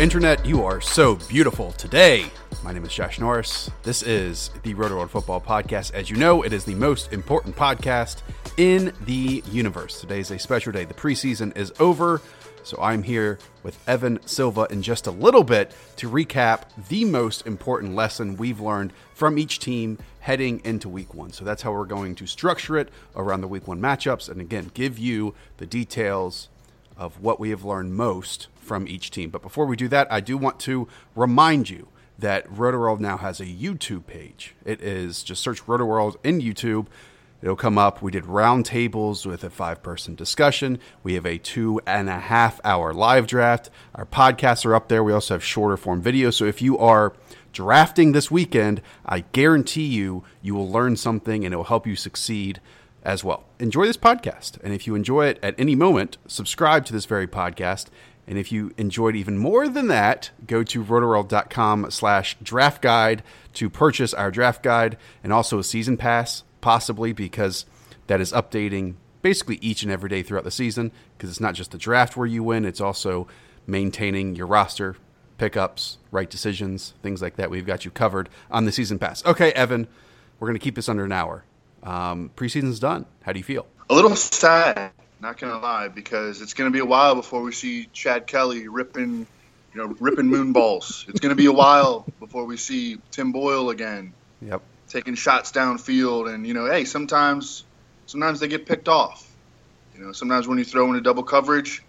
Internet. You are so beautiful today. My name is Josh Norris. This is the Roto World Football Podcast. As you know, it is the most important podcast in the universe. Today is a special day. The preseason is over. So I'm here with Evan Silva in just a little bit to recap the most important lesson we've learned from each team heading into week one. So that's how we're going to structure it around the week one matchups. And again, give you the details of what we have learned most from each team. But before we do that, I do want to remind you that RotoWorld now has a YouTube page. It is just search RotoWorld in YouTube. It'll come up. We did roundtables with a five person discussion. We have a two and a half hour live draft. Our podcasts are up there. We also have shorter form videos. So if you are drafting this weekend, I guarantee you, you will learn something and it will help you succeed as well. Enjoy this podcast. And if you enjoy it at any moment, subscribe to this very podcast. And if you enjoyed even more than that, go to rotoworld.com slash draft guide to purchase our draft guide and also a season pass, possibly because that is updating basically each and every day throughout the season because it's not just the draft where you win, it's also maintaining your roster, pickups, right decisions, things like that. We've got you covered on the season pass. Okay, Evan, we're going to keep this under an hour. Um, preseason's done. How do you feel? A little sad, not gonna lie, because it's gonna be a while before we see Chad Kelly ripping, you know, ripping moon balls. It's gonna be a while before we see Tim Boyle again. Yep. Taking shots downfield, and you know, hey, sometimes, sometimes they get picked off. You know, sometimes when you throw in a double coverage,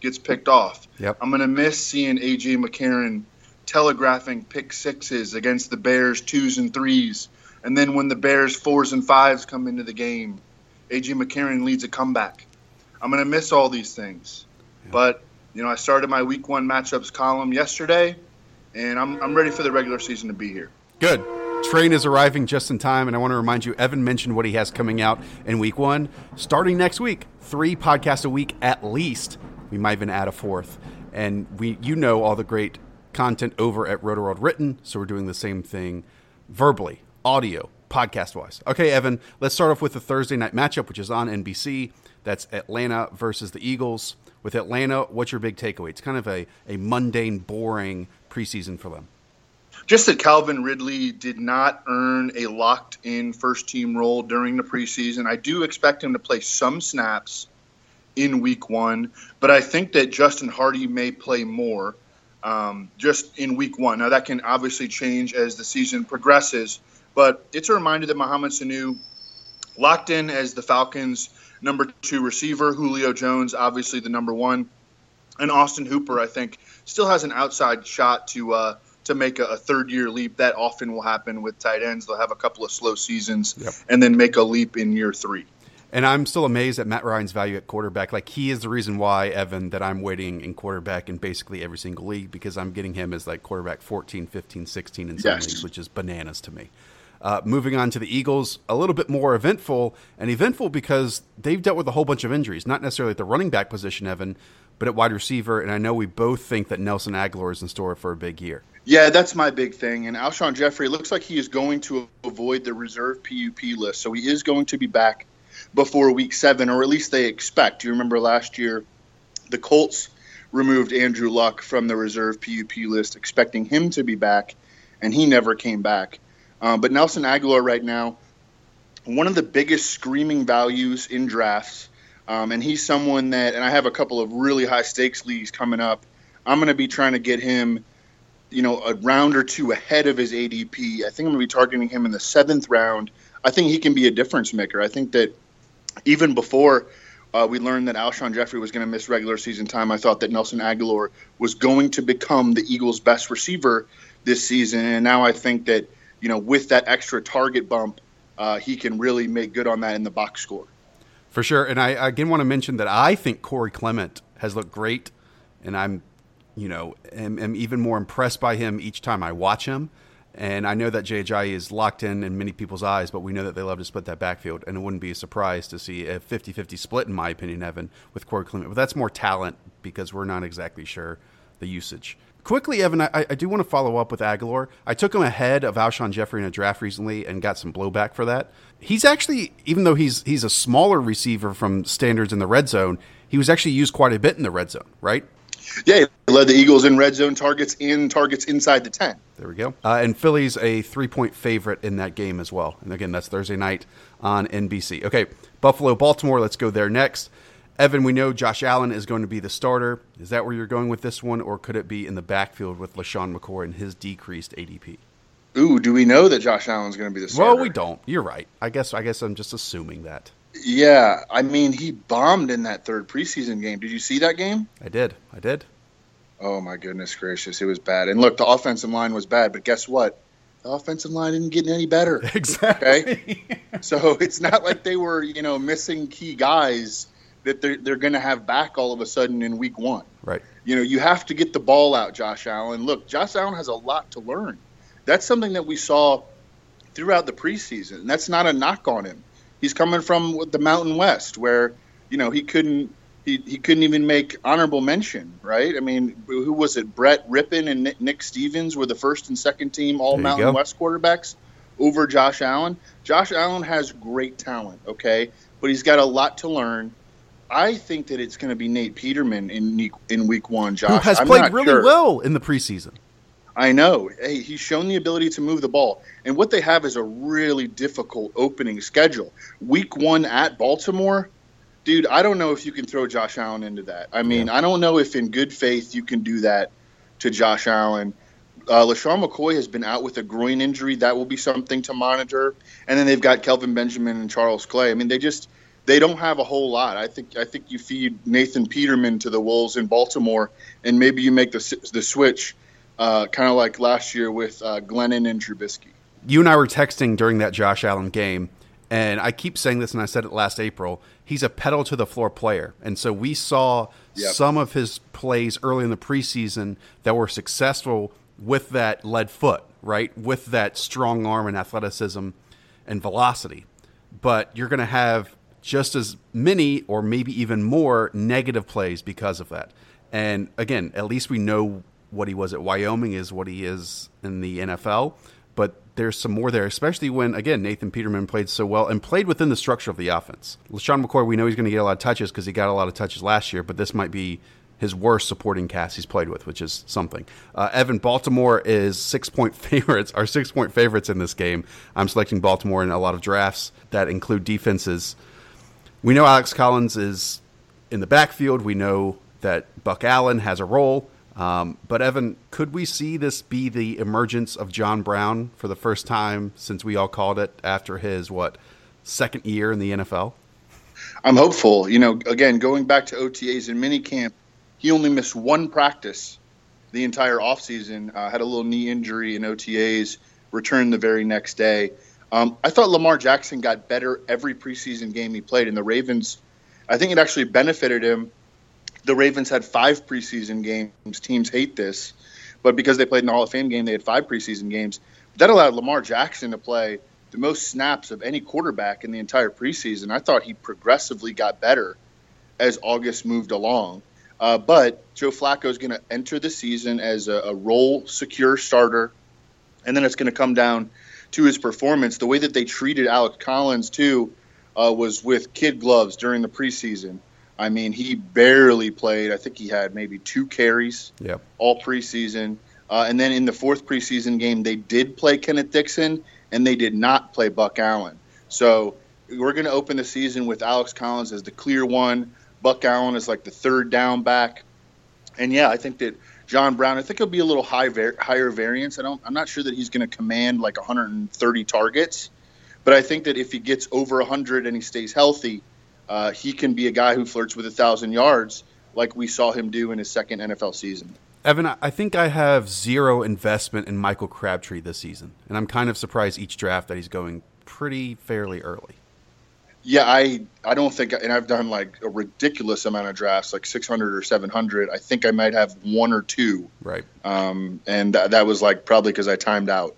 gets picked off. Yep. I'm gonna miss seeing AJ McCarron telegraphing pick sixes against the Bears twos and threes and then when the Bears fours and fives come into the game, AJ McCarron leads a comeback. I'm going to miss all these things. Yeah. But, you know, I started my week one matchups column yesterday, and I'm, I'm ready for the regular season to be here. Good. Train is arriving just in time, and I want to remind you, Evan mentioned what he has coming out in week one. Starting next week, three podcasts a week at least. We might even add a fourth. And we, you know, all the great content over at RotoWorld written, so we're doing the same thing verbally audio, podcast wise. Okay, Evan, let's start off with the Thursday night matchup, which is on NBC. That's Atlanta versus the Eagles. With Atlanta, what's your big takeaway? It's kind of a, a mundane, boring preseason for them. Just that Calvin Ridley did not earn a locked in first team role during the preseason. I do expect him to play some snaps in week one, but I think that Justin Hardy may play more um, just in week one. Now, that can obviously change as the season progresses, but it's a reminder that Mohamed Sanu locked in as the Falcons' number two receiver. Julio Jones, obviously the number one, and Austin Hooper, I think, still has an outside shot to uh, to make a, a, third year leap. That often will happen with tight ends. They'll have a couple of slow seasons yep. and then make a leap in year three. And I'm still amazed at Matt Ryan's value at quarterback. Like he is the reason why Evan that I'm waiting in quarterback in basically every single league because I'm getting him as like quarterback 14, 15, 16 in some yes. leagues, which is bananas to me. Uh, moving on to the Eagles, a little bit more eventful, and eventful because they've dealt with a whole bunch of injuries, not necessarily at the running back position, Evan, but at wide receiver. And I know we both think that Nelson Agholor is in store for a big year. Yeah, that's my big thing. And Alshon Jeffery looks like he is going to avoid the reserve PUP list, so he is going to be back before week seven, or at least they expect. You remember last year, the Colts removed Andrew Luck from the reserve PUP list, expecting him to be back, and he never came back. Uh, but Nelson Agholor right now, one of the biggest screaming values in drafts Um, and he's someone that, and I have a couple of really high stakes leagues coming up. I'm going to be trying to get him, you know, a round or two ahead of his ADP. I think I'm going to be targeting him in the seventh round. I think he can be a difference maker. I think that even before uh, we learned that Alshon Jeffery was going to miss regular season time, I thought that Nelson Agholor was going to become the Eagles' best receiver this season. And now I think that, you know, with that extra target bump, uh, he can really make good on that in the box score. For sure. And I again want to mention that I think Corey Clement has looked great, and I'm, you know, am, am even more impressed by him each time I watch him. And I know that Jay is locked in in many people's eyes, but we know that they love to split that backfield. And it wouldn't be a surprise to see a 50 50 split, in my opinion, Evan, with Corey Clement. But that's more talent because we're not exactly sure the usage. Quickly, Evan, I, I do want to follow up with Agholor. I took him ahead of Alshon Jeffery in a draft recently and got some blowback for that. He's actually, even though he's he's a smaller receiver from standards in the red zone, he was actually used quite a bit in the red zone, right? Yeah, he led the Eagles in red zone targets in targets inside the 10. There we go. Uh, and Philly's a three point favorite in that game as well. And again, that's Thursday night on NBC. Okay, Buffalo, Baltimore, let's go there next. Evan, we know Josh Allen is going to be the starter. Is that where you're going with this one, or could it be in the backfield with LeSean McCoy and his decreased ADP? Ooh, do we know that Josh Allen's going to be the starter? Well, we don't. You're right. I guess. I guess I'm just assuming that. Yeah, I mean, he bombed in that third preseason game. Did you see that game? I did. I did. Oh my goodness gracious, it was bad. And look, the offensive line was bad, but guess what? The offensive line didn't get any better. Exactly. Okay? so it's not like they were, you know, missing key guys that they're, they're going to have back all of a sudden in week one. Right. You know, you have to get the ball out, Josh Allen. Look, Josh Allen has a lot to learn. That's something that we saw throughout the preseason. And that's not a knock on him. He's coming from the Mountain West where, you know, he couldn't he, he couldn't even make honorable mention, right? I mean, who was it? Brett Rypien and Nick Stevens were the first and second team All Mountain. West quarterbacks over Josh Allen. Josh Allen has great talent, okay, but he's got a lot to learn. I think that it's going to be Nate Peterman in in week one. Josh Who has I'm played really sure. well in the preseason. I know. Hey, he's shown the ability to move the ball, and what they have is a really difficult opening schedule. Week one at Baltimore, dude. I don't know if you can throw Josh Allen into that. I mean, yeah. I don't know if in good faith you can do that to Josh Allen. Uh, LeSean McCoy has been out with a groin injury. That will be something to monitor. And then they've got Kelvin Benjamin and Charles Clay. I mean, they just they don't have a whole lot. I think I think you feed Nathan Peterman to the Wolves in Baltimore, and maybe you make the the switch, uh, kind of like last year with uh, Glennon and Trubisky. You and I were texting during that Josh Allen game, and I keep saying this, and I said it last April. He's a pedal to the floor player, and so we saw yep. some of his plays early in the preseason that were successful with that lead foot, right, with that strong arm and athleticism and velocity. But you're going to have just as many or maybe even more negative plays because of that. And again, at least we know what he was at Wyoming is what he is in the NFL. But there's some more there, especially when, again, Nathan Peterman played so well and played within the structure of the offense. LeSean McCoy, we know he's going to get a lot of touches because he got a lot of touches last year, but this might be his worst supporting cast he's played with, which is something. Uh, Evan, Baltimore is six point favorites, are six point favorites in this game. I'm selecting Baltimore in a lot of drafts that include defenses we know Alex Collins is in the backfield. We know that Buck Allen has a role. Um, but Evan, could we see this be the emergence of John Brown for the first time since we all called it after his what second year in the NFL? I'm hopeful. You know, again, going back to OTAs and minicamp, he only missed one practice the entire offseason. Uh, had a little knee injury in OTAs. Returned the very next day. Um, I thought Lamar Jackson got better every preseason game he played, and the Ravens. I think it actually benefited him. The Ravens had five preseason games. Teams hate this, but because they played in the Hall of Fame game, they had five preseason games. That allowed Lamar Jackson to play the most snaps of any quarterback in the entire preseason. I thought he progressively got better as August moved along. Uh, but Joe Flacco is going to enter the season as a, a role secure starter, and then it's going to come down to his performance. The way that they treated Alex Collins too uh, was with kid gloves during the preseason. I mean, he barely played. I think he had maybe two carries yep. all preseason. Uh, and then in the fourth preseason game, they did play Kenneth Dixon and they did not play Buck Allen. So we're going to open the season with Alex Collins as the clear one. Buck Allen is like the third down back. And yeah, I think that John Brown, I think it'll be a little high var- higher variance. I don't I'm not sure that he's going to command like 130 targets, but I think that if he gets over 100 and he stays healthy, uh, he can be a guy who flirts with a thousand yards like we saw him do in his second NFL season. Evan, I think I have zero investment in Michael Crabtree this season, and I'm kind of surprised each draft that he's going pretty fairly early. Yeah, I I don't think, and I've done like a ridiculous amount of drafts, like 600 or 700. I think I might have one or two, right? Um, and th- that was like probably because I timed out.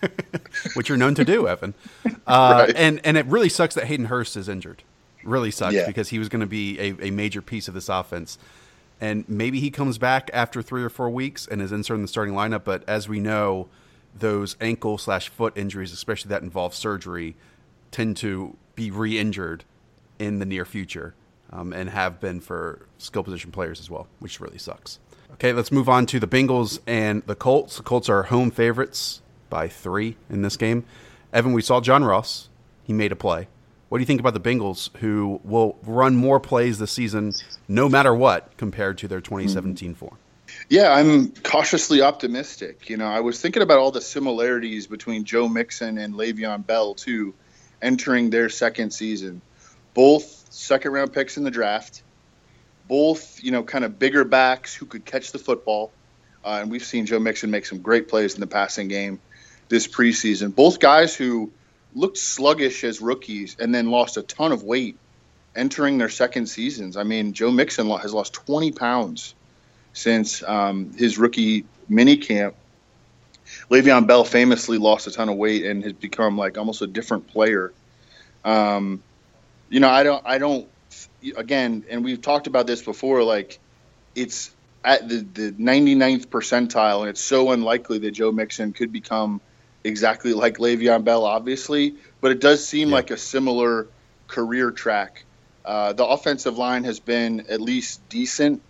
Which you're known to do, Evan. Uh, right. And and it really sucks that Hayden Hurst is injured. Really sucks yeah. because he was going to be a, a major piece of this offense. And maybe he comes back after three or four weeks and is inserted in the starting lineup. But as we know, those ankle slash foot injuries, especially that involve surgery, tend to be re-injured in the near future, um, and have been for skill position players as well, which really sucks. Okay, let's move on to the Bengals and the Colts. The Colts are home favorites by three in this game. Evan, we saw John Ross. He made a play. What do you think about the Bengals, who will run more plays this season, no matter what, compared to their 2017 form? Yeah, I'm cautiously optimistic. You know, I was thinking about all the similarities between Joe Mixon and Le'Veon Bell too, entering their second season. Both second round picks in the draft. Both, you know, kind of bigger backs who could catch the football. Uh, and we've seen Joe Mixon make some great plays in the passing game this preseason. Both guys who looked sluggish as rookies and then lost a ton of weight entering their second seasons. I mean, Joe Mixon has lost 20 pounds since um, his rookie mini camp. Le'Veon Bell famously lost a ton of weight and has become like almost a different player. Um, you know, I don't, I don't, again, and we've talked about this before, like it's at the, the 99th percentile, and it's so unlikely that Joe Mixon could become exactly like Le'Veon Bell, obviously, but it does seem yeah. like a similar career track. Uh, the offensive line has been at least decent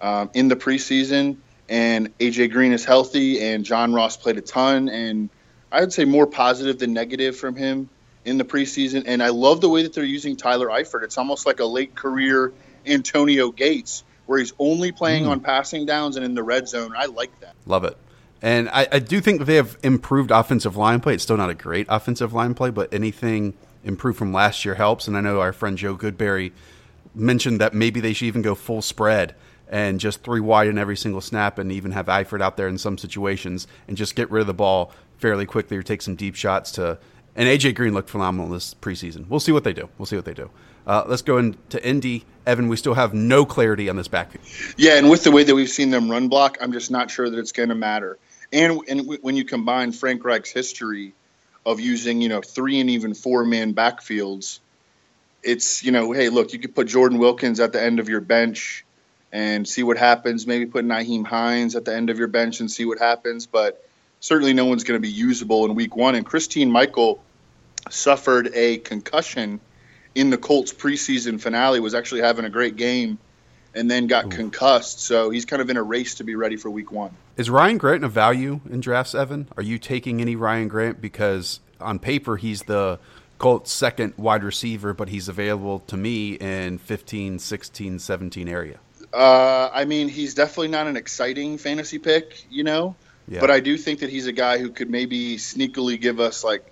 um, in the preseason, and AJ Green is healthy, and John Ross played a ton, and I would say more positive than negative from him in the preseason. And I love the way that they're using Tyler Eifert. It's almost like a late career Antonio Gates, where he's only playing mm. on passing downs and in the red zone. I like that. Love it. And I, I do think they have improved offensive line play. It's still not a great offensive line play, but anything improved from last year helps. And I know our friend Joe Goodberry mentioned that maybe they should even go full spread and just three wide in every single snap and even have Eifert out there in some situations and just get rid of the ball fairly quickly or take some deep shots to. And AJ Green looked phenomenal this preseason. We'll see what they do. We'll see what they do. Uh, let's go into Indy. Evan, we still have no clarity on this backfield. Yeah, and with the way that we've seen them run block, I'm just not sure that it's going to matter. And, and w- when you combine Frank Reich's history of using, you know, three and even four man backfields, it's, you know, hey, look, you could put Jordan Wilkins at the end of your bench and see what happens. Maybe put Nyheim Hines at the end of your bench and see what happens. But certainly no one's going to be usable in week one. And Christine Michael suffered a concussion in the Colts preseason finale, was actually having a great game and then got Ooh. concussed. So he's kind of in a race to be ready for week one. Is Ryan Grant a value in drafts, Evan? Are you taking any Ryan Grant? Because on paper, he's the Colts' second wide receiver, but he's available to me in 15, 16, 17 area. Uh, I mean, he's definitely not an exciting fantasy pick, you know. Yeah. But I do think that he's a guy who could maybe sneakily give us like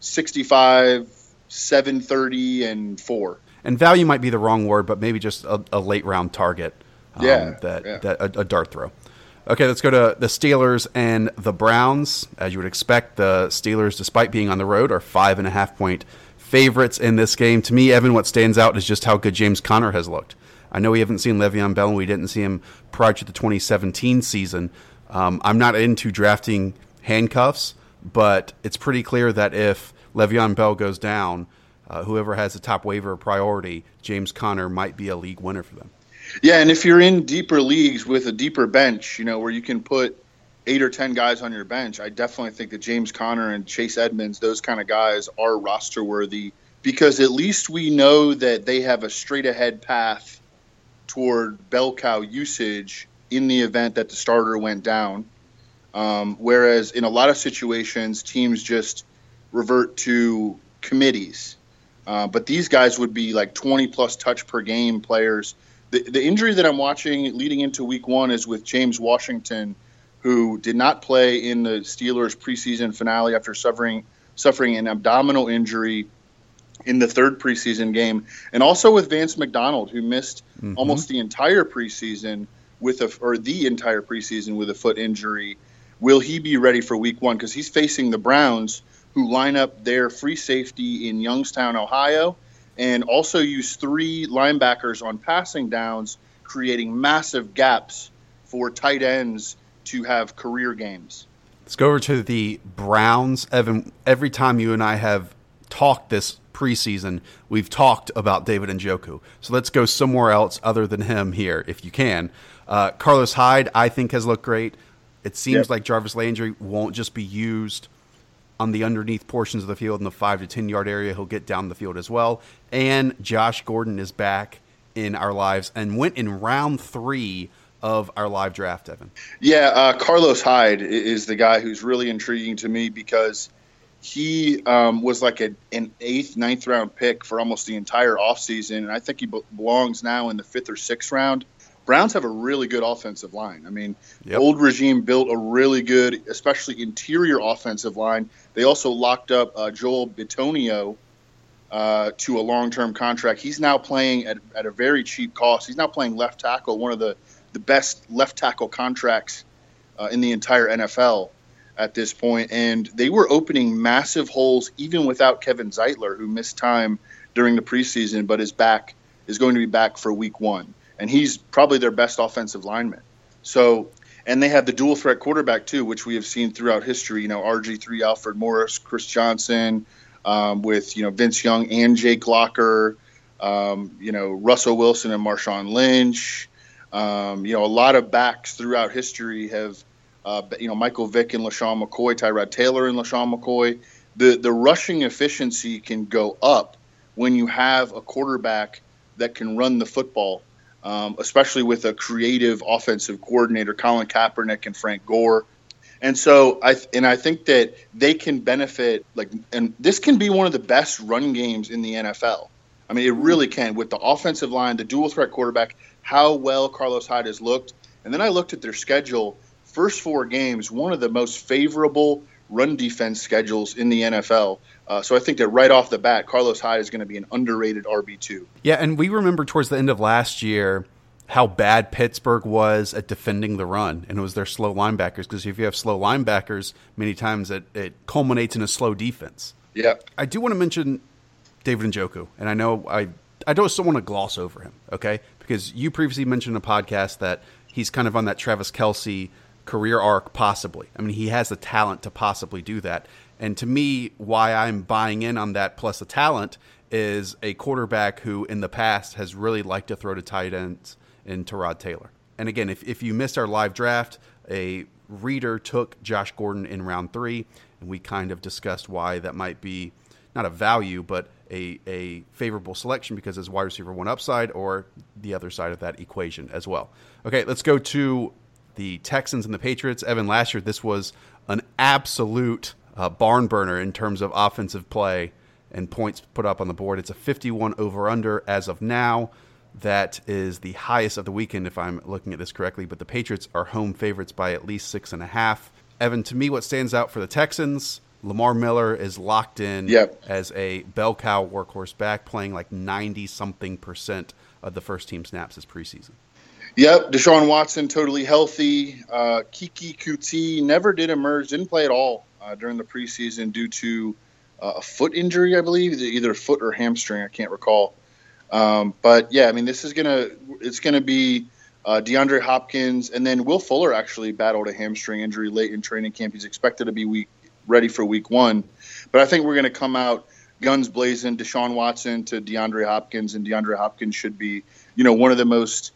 65, 730, and four. And value might be the wrong word, but maybe just a, a late round target. Um, yeah. That, yeah. that a, a dart throw. Okay, let's go to the Steelers and the Browns. As you would expect, the Steelers, despite being on the road, are five and a half point favorites in this game. To me, Evan, what stands out is just how good James Conner has looked. I know we haven't seen Le'Veon Bell, and we didn't see him prior to the 2017 season. Um, I'm not into drafting handcuffs, but it's pretty clear that if Le'Veon Bell goes down, uh, whoever has the top waiver priority, James Conner might be a league winner for them. Yeah, and if you're in deeper leagues with a deeper bench, you know, where you can put eight or ten guys on your bench, I definitely think that James Conner and Chase Edmonds, those kind of guys, are roster worthy because at least we know that they have a straight ahead path toward bell cow usage in the event that the starter went down. Um, whereas in a lot of situations, teams just revert to committees. Uh, but these guys would be like 20 plus touch per game players. The, the injury that I'm watching leading into week one is with James Washington, who did not play in the Steelers preseason finale after suffering suffering an abdominal injury in the third preseason game, and also with Vance McDonald, who missed mm-hmm. almost the entire preseason with a or the entire preseason with a foot injury. Will he be ready for Week One? Because he's facing the Browns, who line up their free safety in Youngstown, Ohio, and also use three linebackers on passing downs, creating massive gaps for tight ends to have career games. Let's go over to the Browns. Evan, every time you and I have talked this preseason, we've talked about David and Njoku. So let's go somewhere else other than him here, if you can. Uh, Carlos Hyde, I think, has looked great. It seems yep. like Jarvis Landry won't just be used on the underneath portions of the field in the five to ten yard area. He'll get down the field as well. And Josh Gordon is back in our lives and went in round three of our live draft, Evan. Yeah, uh, Carlos Hyde is the guy who's really intriguing to me because he um, was like a, an eighth, ninth round pick for almost the entire offseason. And I think he belongs now in the fifth or sixth round. Browns have a really good offensive line. I mean, yep. old regime built a really good, especially interior offensive line. They also locked up uh, Joel Bitonio uh, to a long-term contract. He's now playing at, at a very cheap cost. He's now playing left tackle, one of the, the best left tackle contracts uh, in the entire NFL at this. And they were opening massive holes even without Kevin Zeitler, who missed time during the preseason, but is back is going to be back for Week One and he's probably their best offensive lineman. So, and they have the dual threat quarterback too, which we have seen throughout history. You know, RG three, Alfred Morris, Chris Johnson, um, with you know Vince Young and Jake Locker, um, you know Russell Wilson and Marshawn Lynch. Um, you know, a lot of backs throughout history have, uh, you know, Michael Vick and LeSean McCoy, Tyrod Taylor and LeSean McCoy. The the rushing efficiency can go up when you have a quarterback that can run the football um, especially with a creative offensive coordinator, Colin Kaepernick and Frank Gore. And so I and I think that they can benefit like and this can be one of the best run games in the NFL. I mean, it really can with the offensive line, the dual threat quarterback, how well Carlos Hyde has looked. And then I looked at their schedule. First four games, one of the most favorable run defense schedules in the NFL. Uh, so I think that right off the bat, Carlos Hyde is going to be an underrated RB two. Yeah, and we remember towards the end of last year how bad Pittsburgh was at defending the run, and it was their slow linebackers. Because if you have slow linebackers, many times it, it culminates in a slow defense. Yeah, I do want to mention David Njoku, and I know I I don't still want to gloss over him, okay? Because you previously mentioned in a podcast that he's kind of on that Travis Kelce career arc, possibly. I mean, he has the talent to possibly do that. And to me, why I'm buying in on that plus the talent is a quarterback who in the past has really liked to throw to tight ends in Tyrod Taylor. And again, if, if you missed our live draft, a reader took Josh Gordon in round three, and we kind of discussed why that might be not a value, but a, a favorable selection because his wide receiver one upside or the other side of that equation as well. Okay, let's go to the Texans and the Patriots. Evan, last year this was an absolute uh, barn burner in terms of offensive play and points put up on the board. It's a 51 over under as of now. That is the highest of the weekend, if I'm looking at this correctly. But the Patriots are home favorites by at least six and a half. Evan, to me, what stands out for the Texans, Lamar Miller is locked in yep. as a bell cow workhorse back, playing like 90 something percent of the first team snaps this preseason. Yep, Deshaun Watson totally healthy. Uh, Keke Coutee never did emerge, didn't play at all uh, during the preseason due to uh, a foot injury, I believe, either foot or hamstring. I can't recall. Um, but yeah, I mean, this is gonna it's gonna be uh, DeAndre Hopkins, and then Will Fuller actually battled a hamstring injury late in training camp. He's expected to be week ready for week one, but I think we're gonna come out guns blazing. Deshaun Watson to DeAndre Hopkins, and DeAndre Hopkins should be you know one of the most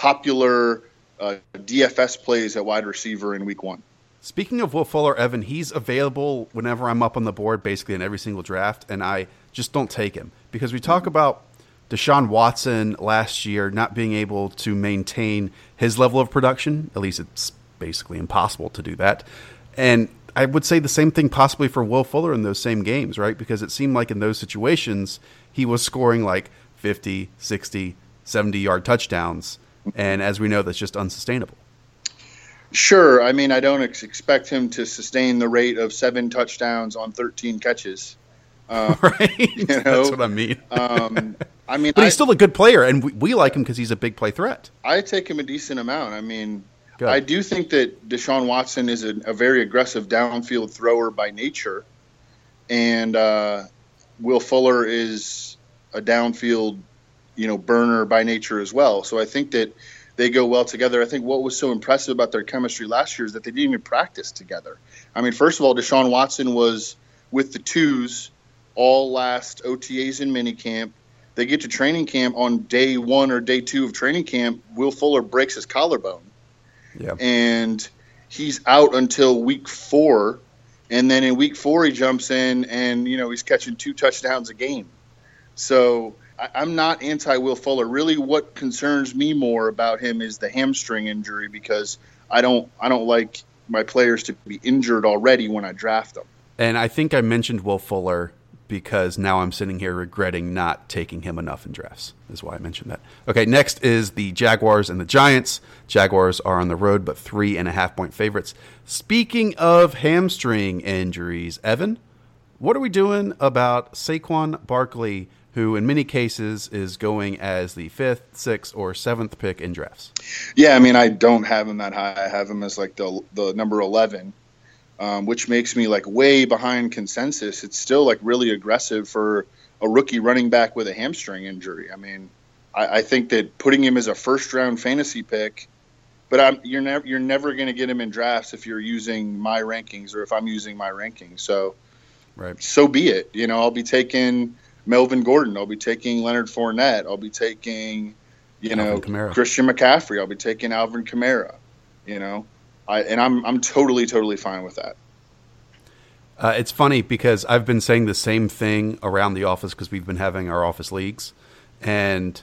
popular uh, DFS plays at wide receiver in week one. Speaking of Will Fuller, Evan, he's available whenever I'm up on the board, basically in every single draft, and I just don't take him because we talk about Deshaun Watson last year not being able to maintain his level of production. At least it's basically impossible to do that. And I would say the same thing possibly for Will Fuller in those same games, right? Because it seemed like in those situations he was scoring like 50, 60, 70 yard touchdowns. And as we know, that's just unsustainable. Sure. I mean, I don't ex- expect him to sustain the rate of seven touchdowns on 13 catches. Uh, right. You know? That's what I mean. um, I mean, but he's still a good player, and we, we like him because he's a big play threat. I take him a decent amount. I mean, good. I do think that Deshaun Watson is a, a, very aggressive downfield thrower by nature, and uh, Will Fuller is a downfield, you know, burner by nature as well. So I think that they go well together. I think what was so impressive about their chemistry last year is that they didn't even practice together. I mean, first of all, Deshaun Watson was with the twos all last OTAs and minicamp. They get to training camp on day one or day two of training camp. Will Fuller breaks his collarbone. Yeah. And he's out until week four. And then in week four, he jumps in and, you know, he's catching two touchdowns a game. So I, am not anti Will Fuller. Really, what concerns me more about him is the hamstring injury because I don't I don't like my players to be injured already when I draft them. And I think I mentioned Will Fuller because now I'm sitting here regretting not taking him enough in drafts. Is why I mentioned that. Okay, next is the Jaguars and the Giants. Jaguars are on the road, but three and a half point favorites. Speaking of hamstring injuries, Evan, what are we doing about Saquon Barkley? who in many cases is going as the fifth, sixth, or seventh pick in drafts. Yeah, I mean, I don't have him that high. I have him as like the the number eleven, um, which makes me like way behind consensus. It's still like really aggressive for a rookie running back with a hamstring injury. I mean, I, I think that putting him as a first round fantasy pick. But I'm, you're never you're never going to get him in drafts if you're using my rankings or if I'm using my rankings. So, right. So be it. You know, I'll be taking Melvin Gordon. I'll be taking Leonard Fournette. I'll be taking, you know, Christian McCaffrey. I'll be taking Alvin Kamara. You know, I and I'm I'm totally totally fine with that. Uh, it's funny because I've been saying the same thing around the office because we've been having our office leagues, and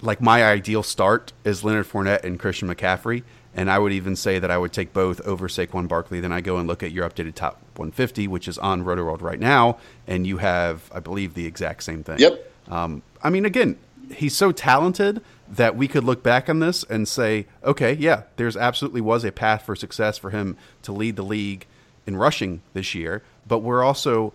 like my ideal start is Leonard Fournette and Christian McCaffrey, and I would even say that I would take both over Saquon Barkley. Then I go and look at your updated top 150, which is on Roto right now, and you have, I believe, the exact same thing. Yep. Um, I mean, again, he's so talented that we could look back on this and say, okay, yeah, there's absolutely was a path for success for him to lead the league in rushing this year, but we're also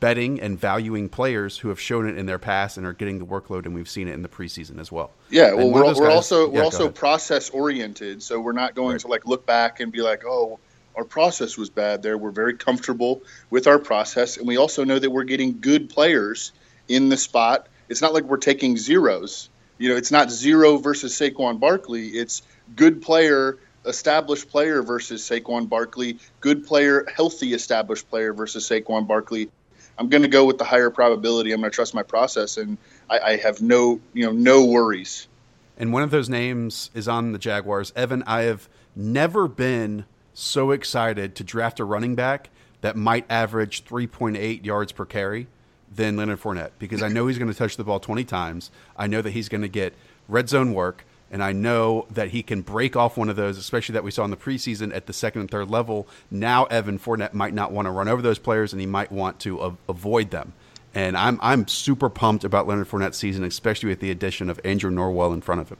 betting and valuing players who have shown it in their past and are getting the workload, and we've seen it in the preseason as well. Yeah, well, we're, we're guys, also we're also process oriented, so we're not going right. to like look back and be like, oh, our process was bad there. We're very comfortable with our process, and we also know that we're getting good players in the spot. It's not like we're taking zeros. You know, it's not zero versus Saquon Barkley. It's good player, established player versus Saquon Barkley, good player, healthy established player versus Saquon Barkley. I'm going to go with the higher probability. I'm going to trust my process, and I, I, have no, you know, no worries. And one of those names is on the Jaguars. Evan, I have never been so excited to draft a running back that might average 3.8 yards per carry than Leonard Fournette because I know he's going to touch the ball 20 times. I know that he's going to get red zone work. And I know that he can break off one of those, especially that we saw in the preseason at the second and third level. Now, Evan Fournette might not want to run over those players, and he might want to a- avoid them. And I'm I'm super pumped about Leonard Fournette's season, especially with the addition of Andrew Norwell in front of him.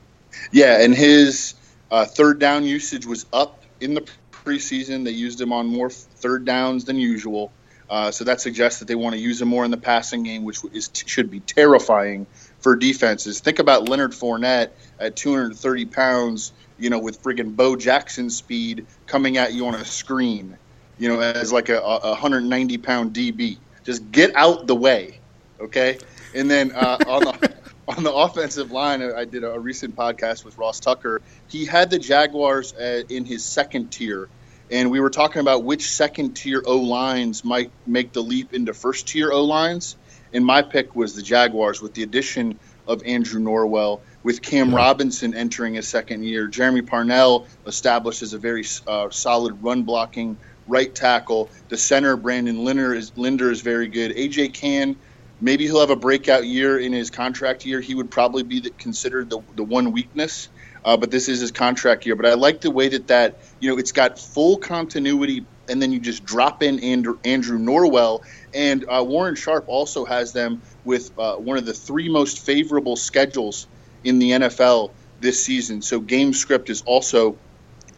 Yeah, and his uh, third down usage was up in the preseason. They used him on more third downs than usual. Uh, so that suggests that they want to use him more in the passing game, which is should be terrifying for defenses. Think about Leonard Fournette at 230 pounds, you know, with friggin' Bo Jackson speed coming at you on a screen, you know, as like a, a 190 pound DB. Just get out the way, okay? And then uh, on the on the offensive line, I did a recent podcast with Ross Tucker. He had the Jaguars uh, in his second tier, and we were talking about which second tier O lines might make the leap into first tier O lines. And my pick was the Jaguars with the addition of Andrew Norwell with Cam yeah. Robinson entering his second year. Jermey Parnell established as a very uh, solid run blocking right tackle. The center Brandon Linder is Linder is very good. AJ Cann, maybe he'll have a breakout year in his contract year. He would probably be the, considered the, the one weakness. Uh, but this is his contract year. But I like the way that that you know it's got full continuity, and then you just drop in Andrew, Andrew Norwell, and uh, Warren Sharp also has them with uh, one of the three most favorable schedules in the NFL this season. So game script is also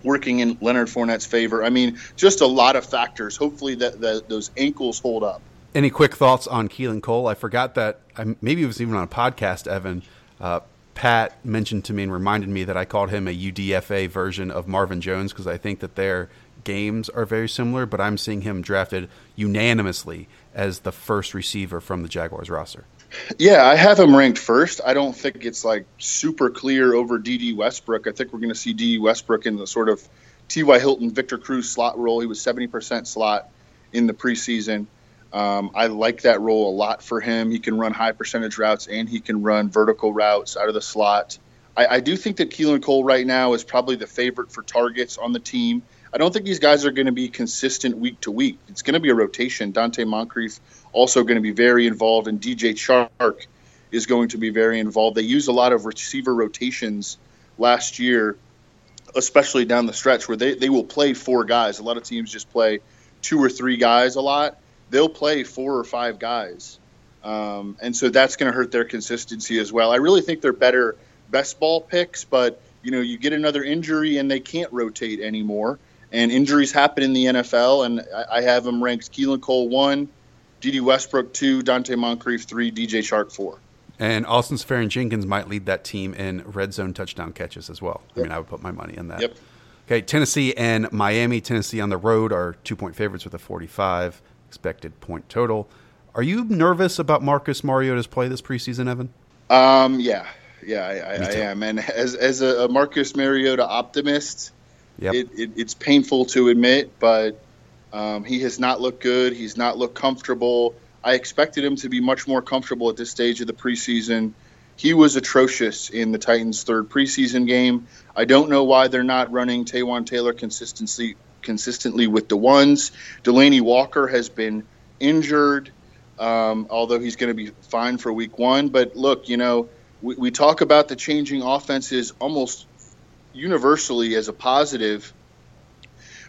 working in Leonard Fournette's favor. I mean, just a lot of factors. Hopefully that, those ankles hold up. Any quick thoughts on Keelan Cole? I forgot that. I, maybe it was even on a podcast. Evan uh, Pat mentioned to me and reminded me that I called him a UDFA version of Marvin Jones because I think that their games are very similar. But I'm seeing him drafted unanimously as the first receiver from the Jaguars roster. Yeah, I have him ranked first. I don't think it's like super clear over Dede Westbrook. I think we're going to see Dede Westbrook in the sort of T.Y. Hilton, Victor Cruz slot role. He was 70% slot in the preseason. Um, I like that role a lot for him. He can run high percentage routes and he can run vertical routes out of the slot. I, I do think that Keelan Cole right now is probably the favorite for targets on the team. I don't think these guys are going to be consistent week to week. It's going to be a rotation. Donte Moncrief also going to be very involved, and DJ Chark is going to be very involved. They used a lot of receiver rotations last year, especially down the stretch, where they, they will play four guys. A lot of teams just play two or three guys a lot. They'll play four or five guys. Um, and so that's going to hurt their consistency as well. I really think they're better best ball picks, but you know, you get another injury and they can't rotate anymore. And injuries happen in the NFL, and I, I have them ranked Keelan Cole one, Dede Westbrook two, Donte Moncrief three, DJ Chark four. And Austin Seferian-Jenkins might lead that team in red zone touchdown catches as well. Yep. I mean, I would put my money in that. Yep. Okay, Tennessee and Miami. Tennessee on the road are two point favorites with a 45 expected point total. Are you nervous about Marcus Mariota's play this preseason, Evan? Um, yeah, yeah, I, I, I am. And as as a, Marcus Mariota optimist, yep. it, it, it's painful to admit, but um, he has not looked good. He's not looked comfortable. I expected him to be much more comfortable at this stage of the preseason. He was atrocious in the Titans' third preseason game. I don't know why they're not running Taywan Taylor consistently consistently with the ones. Delanie Walker has been injured, um, although he's going to be fine for week one. But look, you know, we, we talk about the changing offenses almost universally as a positive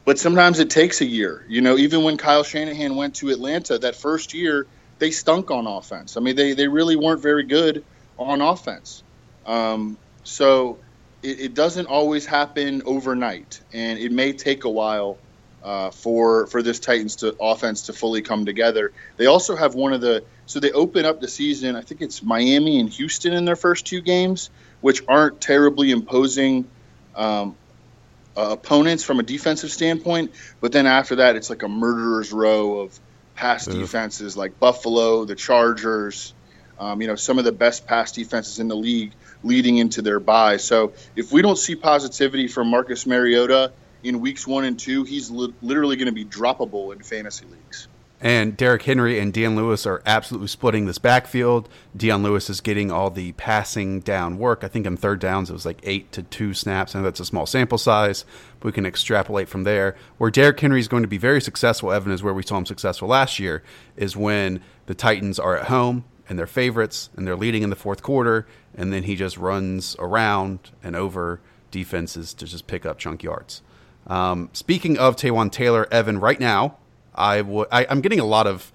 but sometimes it takes a year. You know, even when Kyle Shanahan went to Atlanta that first year, they stunk on offense. I mean, they, they really weren't very good on offense. Um, so it, it, doesn't always happen overnight, and it may take a while uh, for for this Titans to offense to fully come together. They also have one of the so they open up the season. I think it's Miami and Houston in their first two games, which aren't terribly imposing um, uh, opponents from a defensive standpoint. But then after that, it's like a murderer's row of pass defenses like Buffalo, the Chargers, um, you know, some of the best pass defenses in the league leading into their bye. So if we don't see positivity from Marcus Mariota in weeks one and two, he's li- literally going to be droppable in fantasy leagues. And Derrick Henry and Dion Lewis are absolutely splitting this backfield. Dion Lewis is getting all the passing down work. I think on third downs it was like eight to two snaps. I know that's a small sample size, but we can extrapolate from there. Where Derrick Henry is going to be very successful, Evan, is where we saw him successful last year, is when the Titans are at home and they're favorites and they're leading in the fourth quarter, and then he just runs around and over defenses to just pick up chunk yards. Um, speaking of Taywan Taylor, Evan, right now, I would. I, am getting a lot of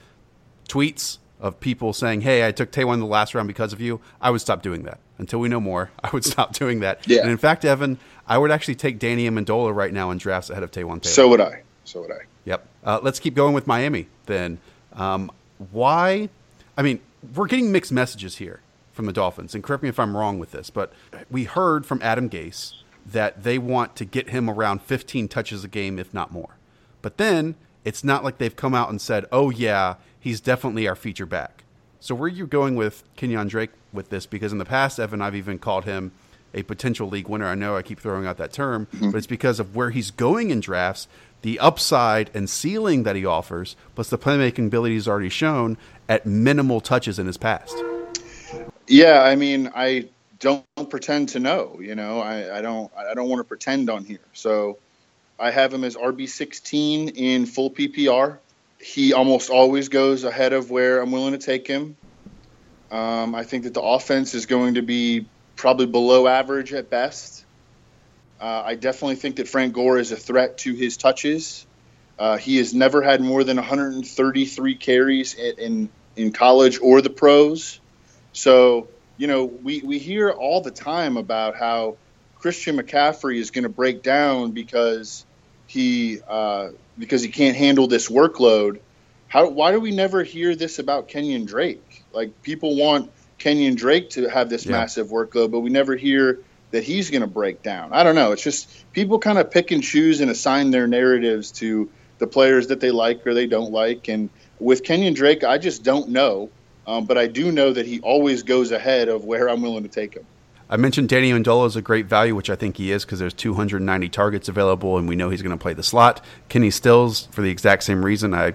tweets of people saying, "Hey, I took Taywan in the last round because of you." I would stop doing that until we know more. I would stop doing that. Yeah. And in fact, Evan, I would actually take Danny Amendola right now in drafts ahead of Taywan Taylor. So would I. So would I. Yep. Uh, let's keep going with Miami then. Um, why? I mean, we're getting mixed messages here from the Dolphins, and correct me if I'm wrong with this, but we heard from Adam Gase that they want to get him around 15 touches a game, if not more. But then it's not like they've come out and said, "Oh yeah, he's definitely our feature back." So where are you going with Kenyan Drake with this? Because in the past, Evan, I've even called him a potential league winner. I know I keep throwing out that term, mm-hmm. but it's because of where he's going in drafts, the upside and ceiling that he offers, plus the playmaking ability he's already shown at minimal touches in his past. Yeah, I mean, I don't pretend to know. You know, I, I don't. I don't want to pretend on here. So I have him as RB16 in full PPR. He almost always goes ahead of where I'm willing to take him. Um, I think that the offense is going to be probably below average at best. Uh, I definitely think that Frank Gore is a threat to his touches. Uh, he has never had more than 133 carries in, in, in college or the pros. So, you know, we, we hear all the time about how Christian McCaffrey is going to break down because he uh, because he can't handle this workload. How why do we never hear this about Kenyan Drake? Like people want Kenyan Drake to have this yeah. massive workload, but we never hear that he's going to break down. I don't know. It's just people kind of pick and choose and assign their narratives to the players that they like or they don't like. And with Kenyan Drake, I just don't know. Um, but I do know that he always goes ahead of where I'm willing to take him. I mentioned Danny Amendola is a great value, which I think he is because there's 290 targets available, and we know he's going to play the slot. Kenny Stills, for the exact same reason, I,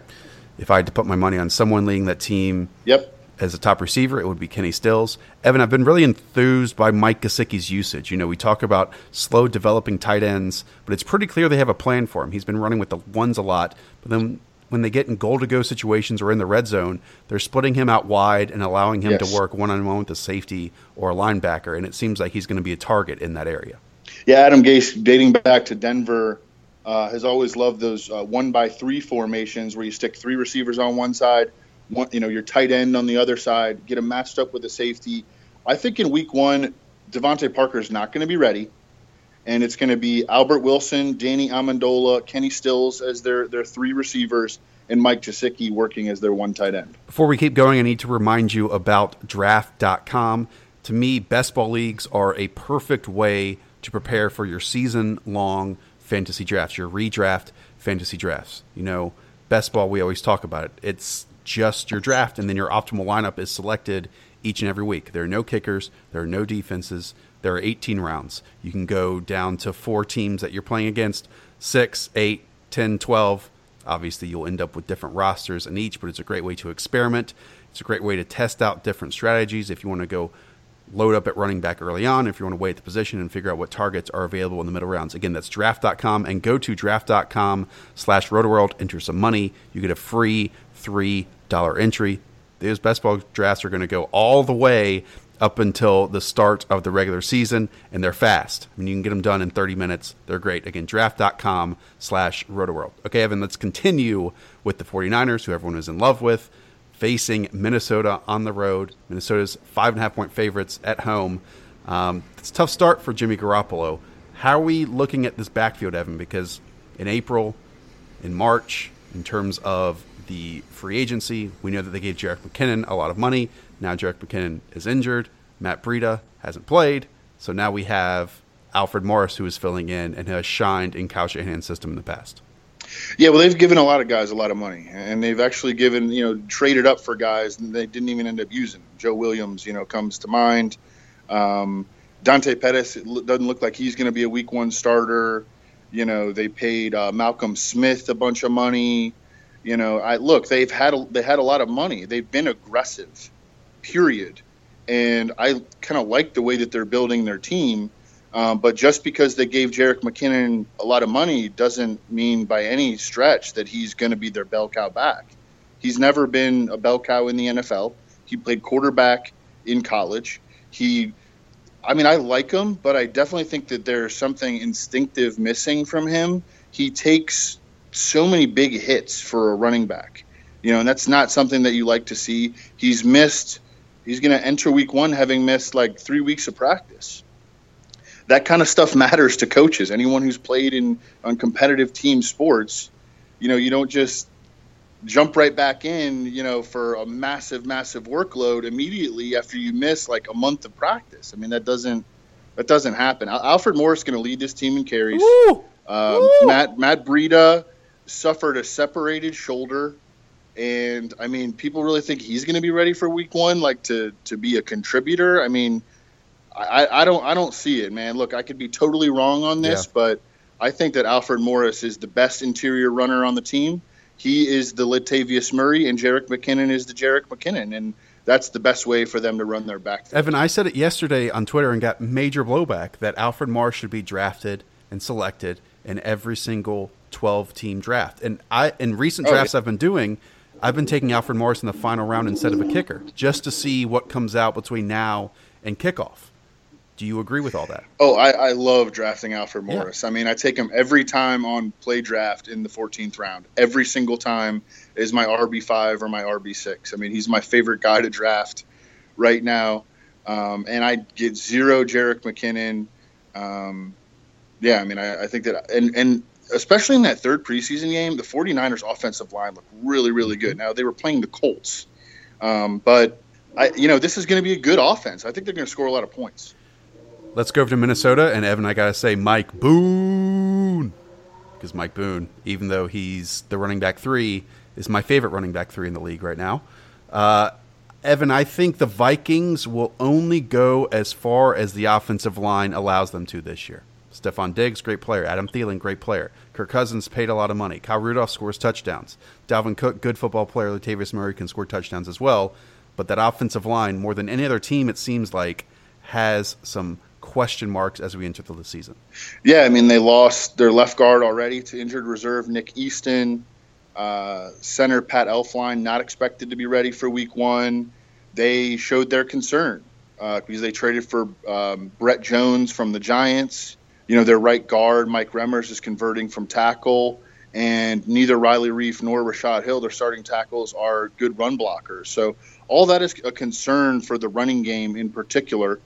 if I had to put my money on someone leading that team, yep. As a top receiver, it would be Kenny Stills. Evan, I've been really enthused by Mike Gesicki's usage. You know, we talk about slow developing tight ends, but it's pretty clear they have a plan for him. He's been running with the ones a lot, but then when they get in goal to go situations or in the red zone, they're splitting him out wide and allowing him yes. to work one on one with a safety or a linebacker. And it seems like he's going to be a target in that area. Yeah, Adam Gase, dating back to Denver, uh, has always loved those uh, one by three formations where you stick three receivers on one side, one, you know, your tight end on the other side, get them matched up with a safety. I think in week one, DeVante Parker is not going to be ready and it's going to be Albert Wilson, Danny Amendola, Kenny Stills as their their three receivers, and Mike Gesicki working as their one tight end. Before we keep going, I need to remind you about Draft.com. To me, best ball leagues are a perfect way to prepare for your season long fantasy drafts, your redraft fantasy drafts. You know, best ball, we always talk about it. It's just your draft, and then your optimal lineup is selected each and every week. There are no kickers, there are no defenses. There are 18 rounds. You can go down to four teams that you're playing against six, eight, 10, 12. Obviously, you'll end up with different rosters in each, but it's a great way to experiment. It's a great way to test out different strategies. If you want to go load up at running back early on, if you want to wait the position and figure out what targets are available in the middle rounds. Again, that's draft.com and go to draft.com slash rotoworld, enter some money. You get a free $3 entry. Those best ball drafts are going to go all the way up until the start of the regular season, and they're fast. I mean, you can get them done in 30 minutes. They're great. Again, draft.com slash rotoworld. Okay, Evan, let's continue with the 49ers, who everyone is in love with, facing Minnesota on the road. Minnesota's five and a half point favorites at home. Um, it's a tough start for Jimmy Garoppolo. How are we looking at this backfield, Evan? Because in April, in March, in terms of the free agency, we know that they gave Jerick McKinnon a lot of money. Now Jerick McKinnon is injured. Matt Breida hasn't played. So now we have Alfred Morris who is filling in and has shined in Kyle Shanahan's system in the past. Yeah, well, they've given a lot of guys a lot of money, and they've actually given, you know, traded up for guys and they didn't even end up using. Joe Williams, you know, comes to mind. Um, Dante Pettis doesn't look like he's going to be a week one starter. You know, they paid uh, Malcolm Smith a bunch of money. You know, I look, they've had a, they had a lot of money. They've been aggressive period. And I kind of like the way that they're building their team. Um, but just because they gave Jerick McKinnon a lot of money doesn't mean by any stretch that he's going to be their bell cow back. He's never been a bell cow in the NFL. He played quarterback in college. He, I mean, I like him, but I definitely think that there's something instinctive missing from him. He takes so many big hits for a running back, you know, and that's not something that you like to see. He's missed He's going to enter week one having missed like three weeks of practice. That kind of stuff matters to coaches. Anyone who's played in on competitive team sports, you know, you don't just jump right back in, you know, for a massive, massive workload immediately after you miss like a month of practice. I mean, that doesn't that doesn't happen. Alfred Morris going to lead this team in carries. Um, Matt Matt Breida suffered a separated shoulder and I mean, people really think he's going to be ready for Week One, like to to be a contributor. I mean, I, I don't I don't see it, man. Look, I could be totally wrong on this, yeah. but I think that Alfred Morris is the best interior runner on the team. He is the Latavius Murray, and Jerick McKinnon is the Jerick McKinnon, and that's the best way for them to run their back. Evan, I said it yesterday on Twitter and got major blowback that Alfred Morris should be drafted and selected in every single 12 team draft. And I in recent oh, drafts yeah. I've been doing, I've been taking Alfred Morris in the final round instead of a kicker just to see what comes out between now and kickoff. Do you agree with all that? Oh, I, I love drafting Alfred Morris. Yeah. I mean, I take him every time on play draft in the 14th round. Every single time is my RB5 or my RB6. I mean, he's my favorite guy to draft right now. Um, and I get zero Jerick McKinnon. Um, yeah, I mean, I, I, think that, and, and especially in that third preseason game, the 49ers offensive line looked really, really good. Now, they were playing the Colts. Um, but, I, you know, this is going to be a good offense. I think they're going to score a lot of points. Let's go over to Minnesota, and Evan, I gotta say, Mike Boone, because Mike Boone, even though he's the running back three, is my favorite running back three in the league right now. Uh, Evan, I think the Vikings will only go as far as the offensive line allows them to this year. Stefon Diggs, great player. Adam Thielen, great player. Kirk Cousins paid a lot of money. Kyle Rudolph scores touchdowns. Dalvin Cook, good football player. Latavius Murray can score touchdowns as well. But that offensive line, more than any other team, it seems like, has some question marks as we enter the season. Yeah, I mean they lost their left guard already to injured reserve Nick Easton. Uh, center Pat Elflein not expected to be ready for Week One. They showed their concern uh, because they traded for um, Brett Jones from the Giants. You know their right guard Mike Remmers is converting from tackle, and neither Riley Reiff nor Rashod Hill, their starting tackles, are good run blockers. So all that is a concern for the running game in particular.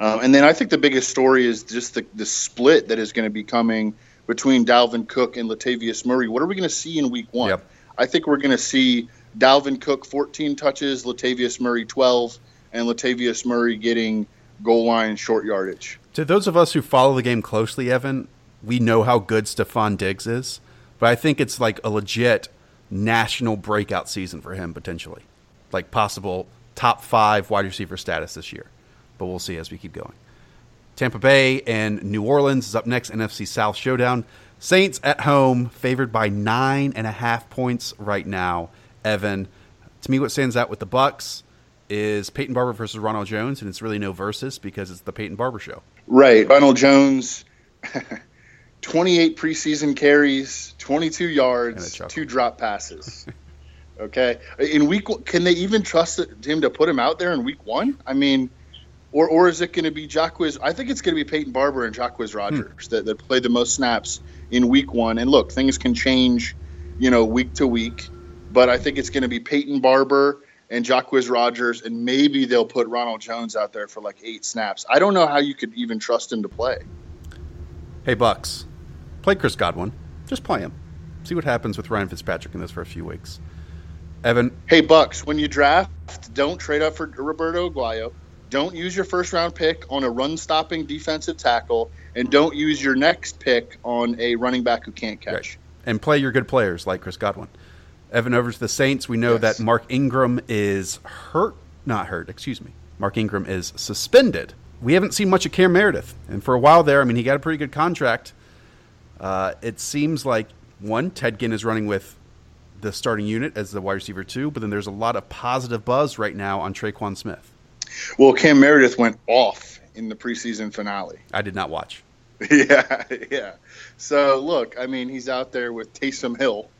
Um, and then I think the biggest story is just the, the split that is going to be coming between Dalvin Cook and Latavius Murray. What are we going to see in week one? Yep. I think we're going to see Dalvin Cook 14 touches, Latavius Murray 12, and Latavius Murray getting goal line short yardage. To those of us who follow the game closely, Evan, we know how good Stefon Diggs is, but I think it's like a legit national breakout season for him potentially, like possible top five wide receiver status this year but we'll see as we keep going. Tampa Bay and New Orleans is up next, NFC South showdown. Saints at home, favored by nine and a half points right now. Evan, to me, what stands out with the Bucs is Peyton Barber versus Ronald Jones, and it's really no versus because it's the Peyton Barber show. Right, Ronald Jones, twenty-eight preseason carries, twenty-two yards, two drop passes. okay, in week, can they even trust him to put him out there in week one? I mean or or is it going to be Jacquizz? I think it's going to be Peyton Barber and Jacquizz Rodgers hmm. that, that played the most snaps in week one. And look, things can change, you know, week to week, but I think it's going to be Peyton Barber and Jacquizz Rodgers, and maybe they'll put Ronald Jones out there for like eight snaps. I don't know how you could even trust him to play. Hey Bucs, play Chris Godwin. Just play him. See what happens with Ryan Fitzpatrick in this for a few weeks. Evan. Hey Bucs, when you draft, don't trade up for Roberto Aguayo don't use your first round pick on a run stopping defensive tackle, and don't use your next pick on a running back who can't catch. Right. And play your good players like Chris Godwin. Evan over to the Saints. We know yes. that Mark Ingram is hurt, not hurt, excuse me. Mark Ingram is suspended. We haven't seen much of Cam Meredith. And for a while there, I mean, he got a pretty good contract. Uh, it seems like, one, Ted Ginn is running with the starting unit as the wide receiver, two, but then there's a lot of positive buzz right now on Tre'Quan Smith. Well, Cam Meredith went off in the preseason finale. I did not watch. yeah, yeah. So look, I mean, he's out there with Taysom Hill,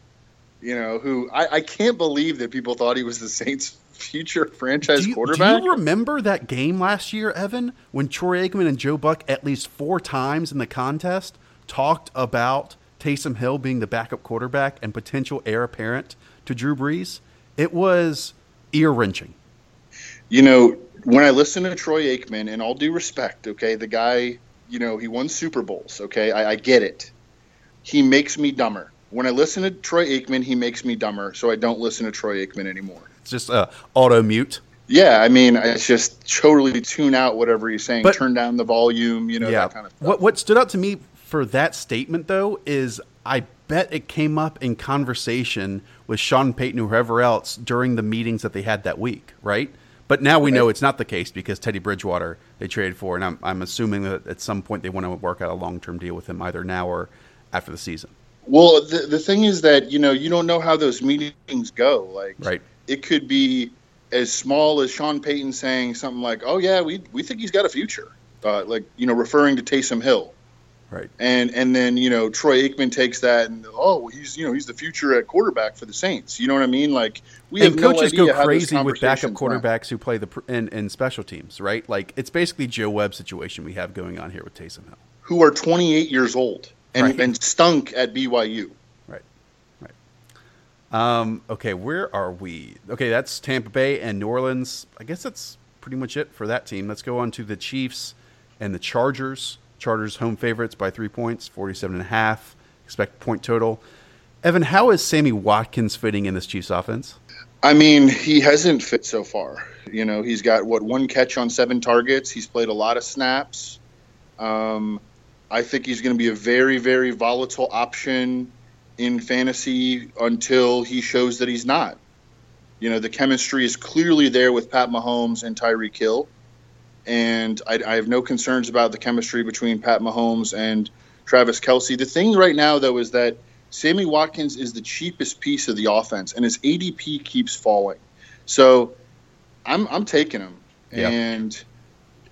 you know, who I, I can't believe that people thought he was the Saints' future franchise do you, quarterback. Do you remember that game last year, Evan, when Troy Aikman and Joe Buck at least four times in the contest talked about Taysom Hill being the backup quarterback and potential heir apparent to Drew Brees? It was ear wrenching. You know, when I listen to Troy Aikman, and all due respect, okay, the guy, you know, he won Super Bowls, okay, I, I get it. He makes me dumber. When I listen to Troy Aikman, he makes me dumber, so I don't listen to Troy Aikman anymore. It's just uh, auto mute. Yeah, I mean, it's just totally tune out whatever he's saying, but, turn down the volume, you know, yeah. that kind of stuff. What, what stood out to me for that statement, though, is I bet it came up in conversation with Sean Payton or whoever else during the meetings that they had that week, right? But now we know it's not the case because Teddy Bridgewater they traded for, and I'm, I'm assuming that at some point they want to work out a long term deal with him either now or after the season. Well, the, the thing is that you know you don't know how those meetings go. Like, right. it could be as small as Sean Payton saying something like, "Oh yeah, we we think he's got a future," uh, like you know referring to Taysom Hill, Right. And and then you know Troy Aikman takes that and oh he's you know he's the future at quarterback for the Saints. You know what I mean? Like we and have coaches no idea go crazy with backup conversations went. quarterbacks who play the in, in special teams, right? Like it's basically Joe Webb situation we have going on here with Taysom Hill. who are 28 years old and, Right. and stunk at BYU. Right. Right. Um, okay, where are we? Okay, that's Tampa Bay and New Orleans. I guess that's pretty much it for that team. Let's go on to the Chiefs and the Chargers. Chargers home favorites by three points, 47 and a half. Expect point total. Evan, how is Sammy Watkins fitting in this Chiefs offense? I mean, he hasn't fit so far. You know, he's got what one catch on seven targets. He's played a lot of snaps. Um, I think he's going to be a very, very volatile option in fantasy until he shows that he's not. You know, the chemistry is clearly there with Pat Mahomes and Tyreek Hill, and I, I have no concerns about the chemistry between Pat Mahomes and Travis Kelce. The thing right now, though, is that Sammy Watkins is the cheapest piece of the offense, and his ADP keeps falling. So I'm I'm taking him, Yeah. and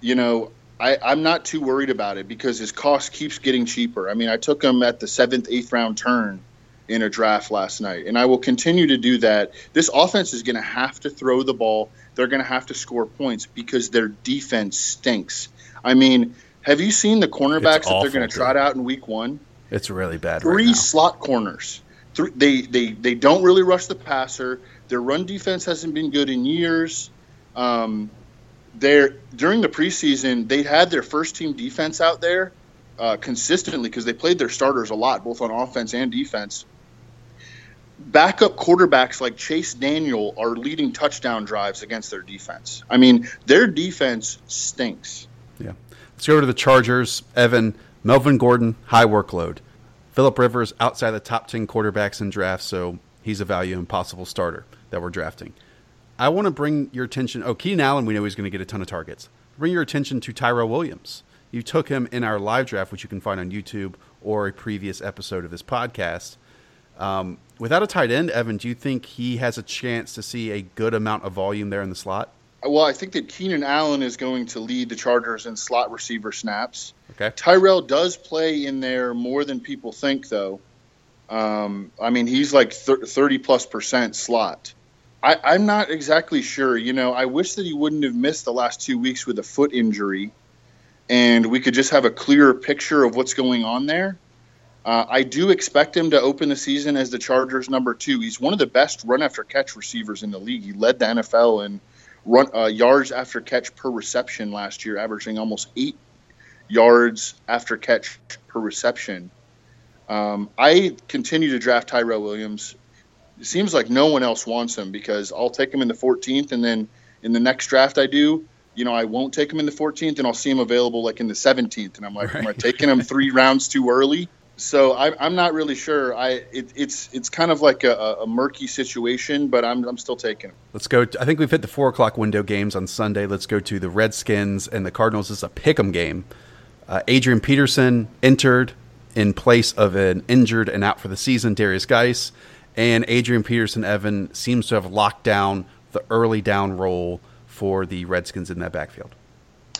you know I, I'm not too worried about it because his cost keeps getting cheaper. I mean, I took him at the seventh, eighth round turn in a draft last night, and I will continue to do that. This offense is going to have to throw the ball. They're going to have to score points because their defense stinks. I mean, have you seen the cornerbacks that they're going to trot out in week one? It's really bad three right slot corners. Three, they, they they don't really rush the passer. Their run defense hasn't been good in years. Um, during the preseason they had their first team defense out there uh, consistently because they played their starters a lot, both on offense and defense. Backup quarterbacks like Chase Daniel are leading touchdown drives against their defense. I mean, their defense stinks. Yeah. Let's go to the Chargers. Evan, Melvin Gordon, high workload. Philip Rivers outside the top 10 quarterbacks in drafts, so he's a value and possible starter that we're drafting. I want to bring your attention. Oh, Keenan Allen, we know he's going to get a ton of targets. Bring your attention to Tyrell Williams. You took him in our live draft, which you can find on YouTube or a previous episode of this podcast. Um, without a tight end, Evan, do you think he has a chance to see a good amount of volume there in the slot? Well, I think that Keenan Allen is going to lead the Chargers in slot receiver snaps. Okay. Tyrell does play in there more than people think, though. Um, I mean, he's like thir- 30 plus percent slot. I, I'm not exactly sure. You know, I wish that he wouldn't have missed the last two weeks with a foot injury and we could just have a clearer picture of what's going on there. Uh, I do expect him to open the season as the Chargers' number two. He's one of the best run after catch receivers in the league. He led the NFL in run uh, yards after catch per reception last year, averaging almost eight yards after catch per reception. Um, I continue to draft Tyrell Williams. It seems like no one else wants him because I'll take him in the 14th, and then in the next draft I do, you know, I won't take him in the 14th, and I'll see him available like in the 17th, and I'm like, am I taking him three rounds too early? So I, I'm not really sure. I it, it's it's kind of like a, a murky situation, but I'm I'm still taking him. Let's go. To, I think we've hit the four o'clock window games on Sunday. Let's go to the Redskins and the Cardinals. This is a pick'em game. Uh, Adrian Peterson entered in place of an injured and out for the season Derrius Guice, and Adrian Peterson Evan seems to have locked down the early down role for the Redskins in that backfield.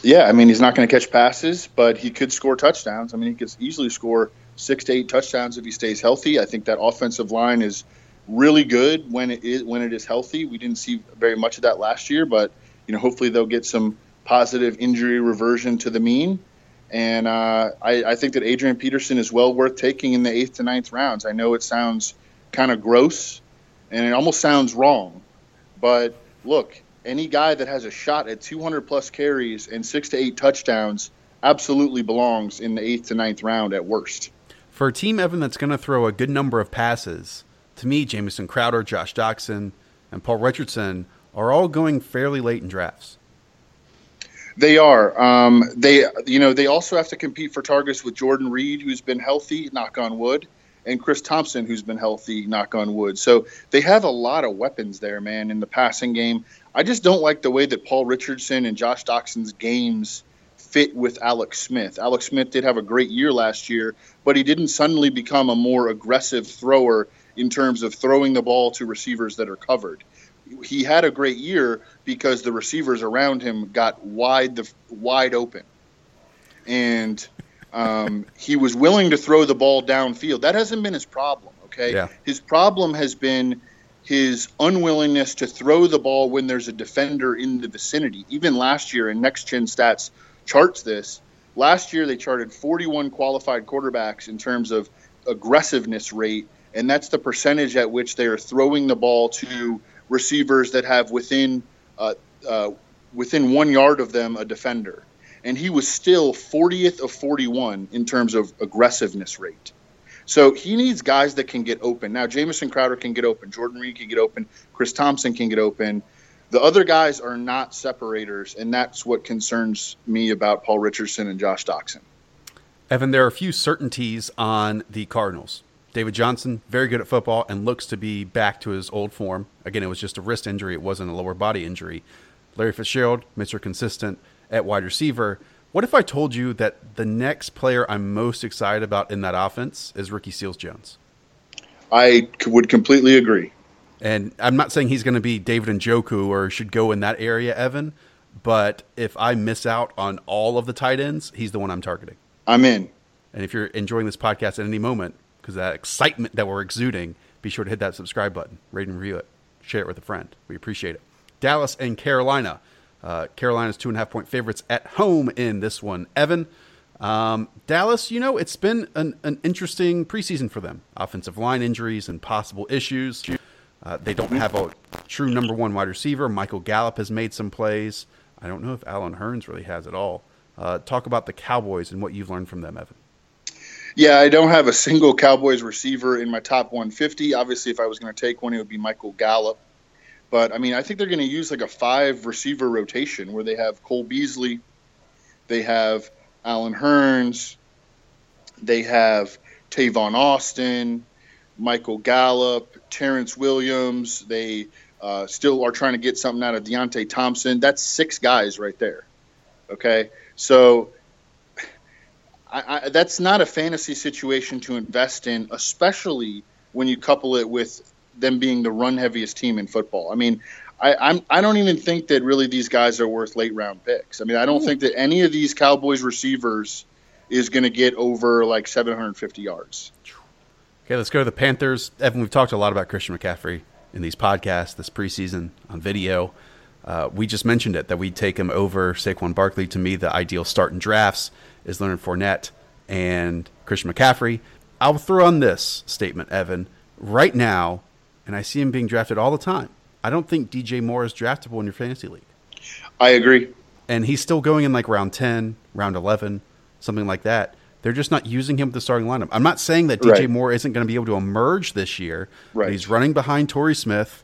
Yeah, I mean he's not going to catch passes, but he could score touchdowns. I mean he could easily score six to eight touchdowns if he stays healthy. I think that offensive line is really good when it is when it is healthy. We didn't see very much of that last year, but you know hopefully they'll get some positive injury reversion to the mean. And uh, I, I think that Adrian Peterson is well worth taking in the eighth to ninth rounds. I know it sounds kind of gross, and it almost sounds wrong, but look, any guy that has a shot at 200 plus carries and six to eight touchdowns absolutely belongs in the eighth to ninth round at worst. For a team, Evan, that's going to throw a good number of passes, to me, Jamison Crowder, Josh Doctson, and Paul Richardson are all going fairly late in drafts. They are. Um, they, you know, they also have to compete for targets with Jordan Reed, who's been healthy, knock on wood, and Chris Thompson, who's been healthy, knock on wood. So they have a lot of weapons there, man, in the passing game. I just don't like the way that Paul Richardson and Josh Doctson's games fit with Alex Smith. Alex Smith did have a great year last year, but he didn't suddenly become a more aggressive thrower in terms of throwing the ball to receivers that are covered. He had a great year because the receivers around him got wide the wide open. And Um, he was willing to throw the ball downfield. That hasn't been his problem. Okay, Yeah. his problem has been his unwillingness to throw the ball when there's a defender in the vicinity. Even last year, and Next Gen Stats charts this. Last year, they charted 41 qualified quarterbacks in terms of aggressiveness rate, and that's the percentage at which they are throwing the ball to receivers that have within uh, uh, within one yard of them a defender. And he was still 40th of 41 in terms of aggressiveness rate. So he needs guys that can get open. Now, Jamison Crowder can get open. Jordan Reed can get open. Chris Thompson can get open. The other guys are not separators, and that's what concerns me about Paul Richardson and Josh Doctson. Evan, there are a few certainties on the Cardinals. David Johnson, very good at football and looks to be back to his old form. Again, it was just a wrist injury, it wasn't a lower body injury. Larry Fitzgerald, Mr. Consistent at wide receiver. What if I told you that the next player I'm most excited about in that offense is Ricky Seals Jones? I would completely agree. And I'm not saying he's going to be David Njoku or should go in that area, Evan. But if I miss out on all of the tight ends, he's the one I'm targeting. I'm in. And if you're enjoying this podcast at any moment, because that excitement that we're exuding, be sure to hit that subscribe button, rate and review it, share it with a friend. We appreciate it. Dallas and Carolina. Uh, Carolina's two and a half point favorites at home in this one. Evan, um, Dallas, you know, it's been an, an interesting preseason for them. Offensive line injuries and possible issues. Uh, they don't have a true number one wide receiver. Michael Gallup has made some plays. I don't know if Allen Hurns really has it all. Uh, talk about the Cowboys and what you've learned from them, Evan. Yeah, I don't have a single Cowboys receiver in my top 150. Obviously, if I was going to take one, it would be Michael Gallup. But I mean, I think they're going to use like a five receiver rotation where they have Cole Beasley, they have Allen Hurns, they have Tavon Austin, Michael Gallup, Terrence Williams. They uh, still are trying to get something out of Deonte Thompson. That's six guys right there. Okay, so I, I, that's not a fantasy situation to invest in, especially when you couple it with them being the run heaviest team in football. I mean, I, I'm I don't even think that really these guys are worth late round picks. I mean, I don't think that any of these Cowboys receivers is going to get over like 750 yards. Okay, let's go to the Panthers. Evan, we've talked a lot about Christian McCaffrey in these podcasts this preseason on video. Uh, we just mentioned it that we'd take him over Saquon Barkley. To me, the ideal start in drafts is Leonard Fournette and Christian McCaffrey. I'll throw on this statement, Evan. Right now, and I see him being drafted all the time. I don't think DJ Moore is draftable in your fantasy league. I agree. And he's still going in like round 10, round 11, something like that. They're just not using him with the starting lineup. I'm not saying that DJ Right. Moore isn't going to be able to emerge this year. Right. he's running behind Torrey Smith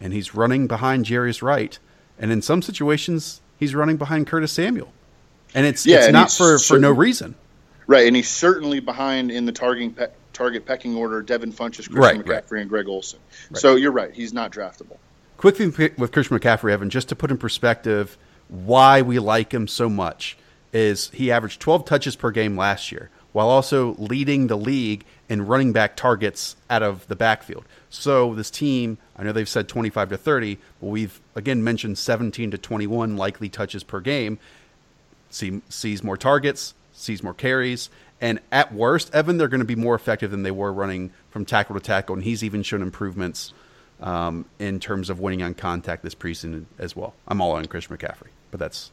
and he's running behind Jarius Wright. And in some situations, he's running behind Curtis Samuel. And it's, Yeah, it's and not for, for no reason. Right, and he's certainly behind in the targeting target pecking order. Devin Funchess, Christian Right, McCaffrey, right. and Greg Olsen. So you're right; he's not draftable. Quick thing with Christian McCaffrey, Evan, just to put in perspective why we like him so much, is he averaged 12 touches per game last year, while also leading the league in running back targets out of the backfield. So this team, I know they've said 25 to 30, but we've again mentioned 17 to 21 likely touches per game. See, sees more targets, sees more carries, and at worst, Evan, they're going to be more effective than they were running from tackle to tackle, and he's even shown improvements um, in terms of winning on contact this preseason as well. I'm all on Christian McCaffrey, but that's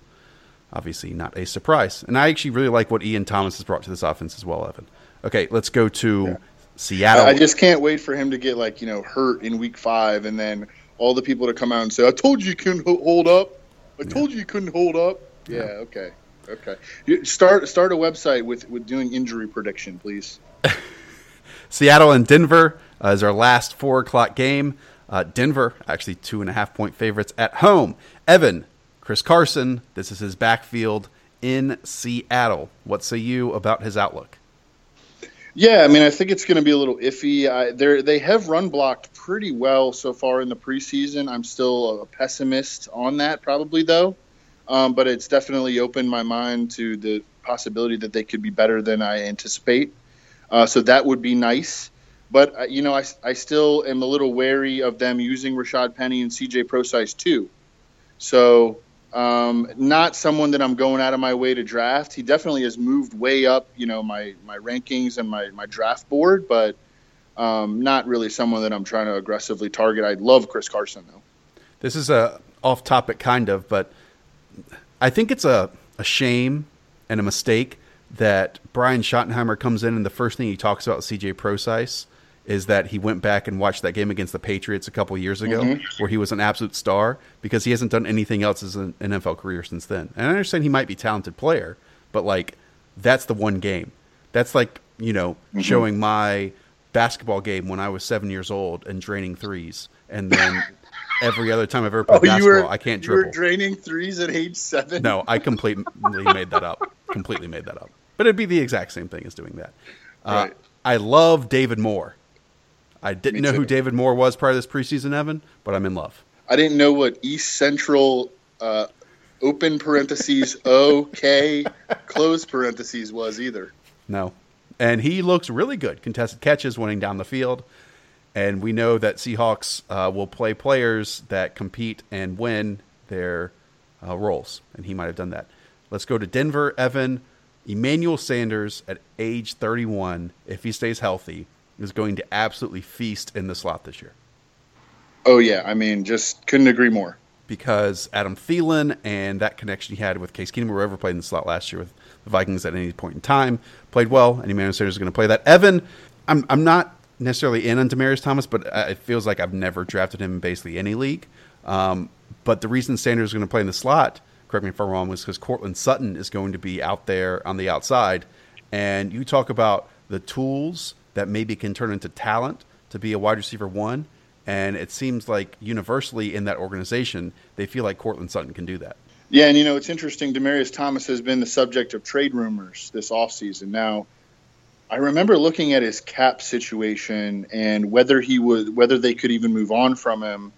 obviously not a surprise. And I actually really like what Ian Thomas has brought to this offense as well, Evan. Okay, let's go to Seattle. I I just can't wait for him to get like you know hurt in week five, and then all the people to come out and say, "I told you you couldn't hold up. I told you you couldn't hold up." Yeah, okay, okay. You start start a website with with doing injury prediction, please. Seattle and Denver uh, is our last four o'clock game. Uh, Denver, actually two and a half point favorites at home. Evan, Chris Carson, this is his backfield in Seattle. What say you about his outlook? Yeah, I mean, I think it's going to be a little iffy. I, they they have run blocked pretty well so far in the preseason. I'm still a pessimist on that, probably though. Um, but it's definitely opened my mind to the possibility that they could be better than I anticipate. Uh, so that would be nice. But uh, you know, I, I still am a little wary of them using Rashad Penny and CJ Prosise too. So Um, not someone that I'm going out of my way to draft. He definitely has moved way up, you know, my my rankings and my my draft board, but um, not really someone that I'm trying to aggressively target. I love Chris Carson though. This is a off topic kind of, but I think it's a, a shame and a mistake that Brian Schottenheimer comes in and the first thing he talks about CJ Prosise is that he went back and watched that game against the Patriots a couple years ago mm-hmm. where he was an absolute star because he hasn't done anything else as an NFL career since then. And I understand he might be a talented player, but like that's the one game. That's like, you know, mm-hmm. showing my basketball game when I was seven years old and draining threes. And then every other time I've ever played oh, basketball, were, I can't dribble. You were draining threes at age seven? No, I completely made that up. Completely made that up. But it'd be the exact same thing as doing that. Uh, right. I love David Moore. I didn't Me know too. who David Moore was prior to this preseason, Evan, but I'm in love. I didn't know what East Central uh, open parentheses OK close parentheses was either. No. And he looks really good. Contested catches, winning down the field. And we know that Seahawks uh, will play players that compete and win their uh, roles. And he might have done that. Let's go to Denver. Evan, Emmanuel Sanders at age 31, if he stays healthy, is going to absolutely feast in the slot this year. Oh yeah, I mean, just couldn't agree more. Because Adam Thielen and that connection he had with Case Keenum, whoever played in the slot last year with the Vikings at any point in time, played well, and Emmanuel Sanders is going to play that. Evan, I'm I'm not necessarily in on Demaryius Thomas, but it feels like I've never drafted him in basically any league. Um, but the reason Sanders is going to play in the slot, correct me if I'm wrong, was because Courtland Sutton is going to be out there on the outside, and you talk about the tools that maybe can turn into talent to be a wide receiver one. And it seems like universally in that organization, they feel like Courtland Sutton can do that. Yeah, and you know, it's interesting. Demaryius Thomas has been the subject of trade rumors this offseason. Now, I remember looking at his cap situation and whether he would, whether they could even move on from him.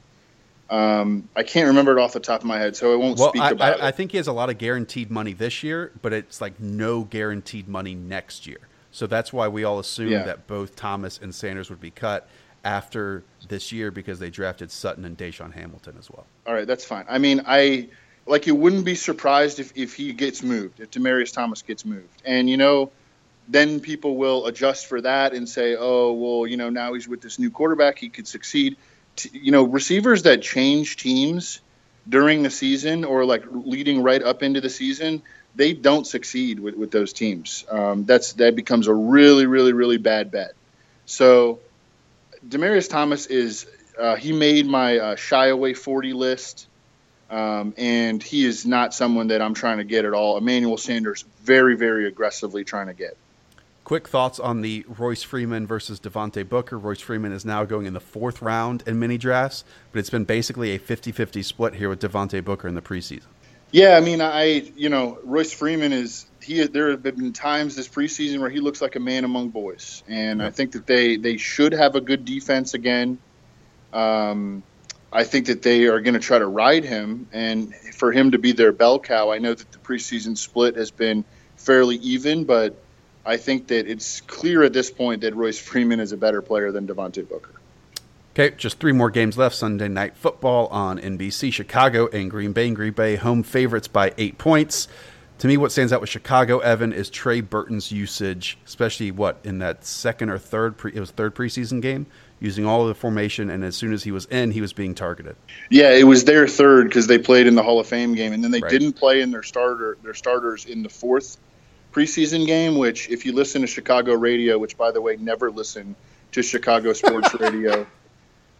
Um, I can't remember it off the top of my head, so I won't well, speak I, about I, it. I think he has a lot of guaranteed money this year, but it's like no guaranteed money next year. So that's why we all assumed yeah. that both Thomas and Sanders would be cut after this year because they drafted Sutton and DaeSean Hamilton as well. All right, that's fine. I mean, I like you wouldn't be surprised if, if he gets moved, if Demaryius Thomas gets moved. And you know, then people will adjust for that and say, "Oh, well, you know, now he's with this new quarterback, he could succeed." T- you know, receivers that change teams during the season or like leading right up into the season, they don't succeed with, with those teams. Um, that's that becomes a really, really, really bad bet. So, Demaryius Thomas is uh, he made my uh, shy away forty list, um, and he is not someone that I'm trying to get at all. Emmanuel Sanders, very, very aggressively trying to get. Quick thoughts on the Royce Freeman versus Devontae Booker. Royce Freeman is now going in the fourth round in mini drafts, but it's been basically a 50 50 split here with Devontae Booker in the preseason. Yeah, I mean, I you know Royce Freeman is he. There have been times this preseason where he looks like a man among boys, and I think that they they should have a good defense again. Um, I think that they are going to try to ride him, and for him to be their bell cow. I know that the preseason split has been fairly even, but I think that it's clear at this point that Royce Freeman is a better player than Devontae Booker. Okay, just three more games left. Sunday night football on NBC. Chicago and Green Bay. Green Bay home favorites by eight points. To me, what stands out with Chicago, Evan, is Trey Burton's usage, especially what in that second or third pre, it was third preseason game, using all of the formation, and as soon as he was in, he was being targeted. Yeah, it was their third because they played in the Hall of Fame game, and then they right. didn't play in their starter their starters in the fourth preseason game. Which, if you listen to Chicago radio, which by the way, never listen to Chicago sports radio.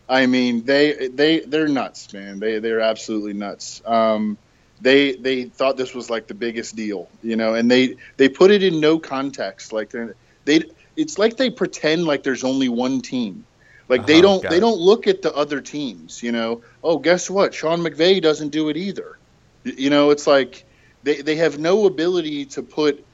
I mean, they they they're nuts, man. They they're absolutely nuts. Um, they they thought this was like the biggest deal, you know, and they they put it in no context. Like they they it's like they pretend like there's only one team. Like they uh-huh, don't they don't look at the other teams, you know. Oh, guess what? Sean McVay doesn't do it either. You know, it's like they they have no ability to put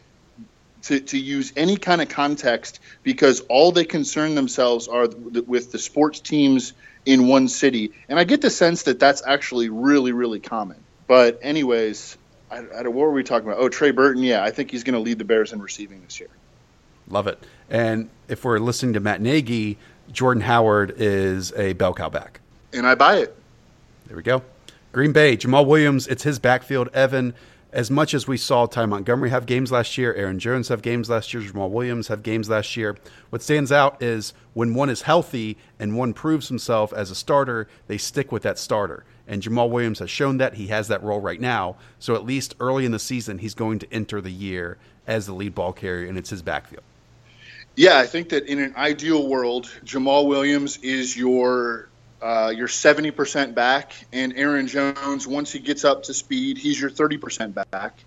to, to use any kind of context because all they concern themselves are with the sports teams in one city. And I get the sense that that's actually really, really common. But, anyways, I, I, what were we talking about? Oh, Trey Burton. Yeah, I think he's going to lead the Bears in receiving this year. Love it. And if we're listening to Matt Nagy, Jordan Howard is a bell cow back. And I buy it. There we go. Green Bay, Jamaal Williams, it's his backfield. Evan, as much as we saw Ty Montgomery have games last year, Aaron Jones have games last year, Jamaal Williams have games last year, what stands out is when one is healthy and one proves himself as a starter, they stick with that starter. And Jamaal Williams has shown that he has that role right now. So at least early in the season, he's going to enter the year as the lead ball carrier, and it's his backfield. Yeah, I think that in an ideal world, Jamaal Williams is your uh, your 70% back, and Aaron Jones, once he gets up to speed, he's your 30% back.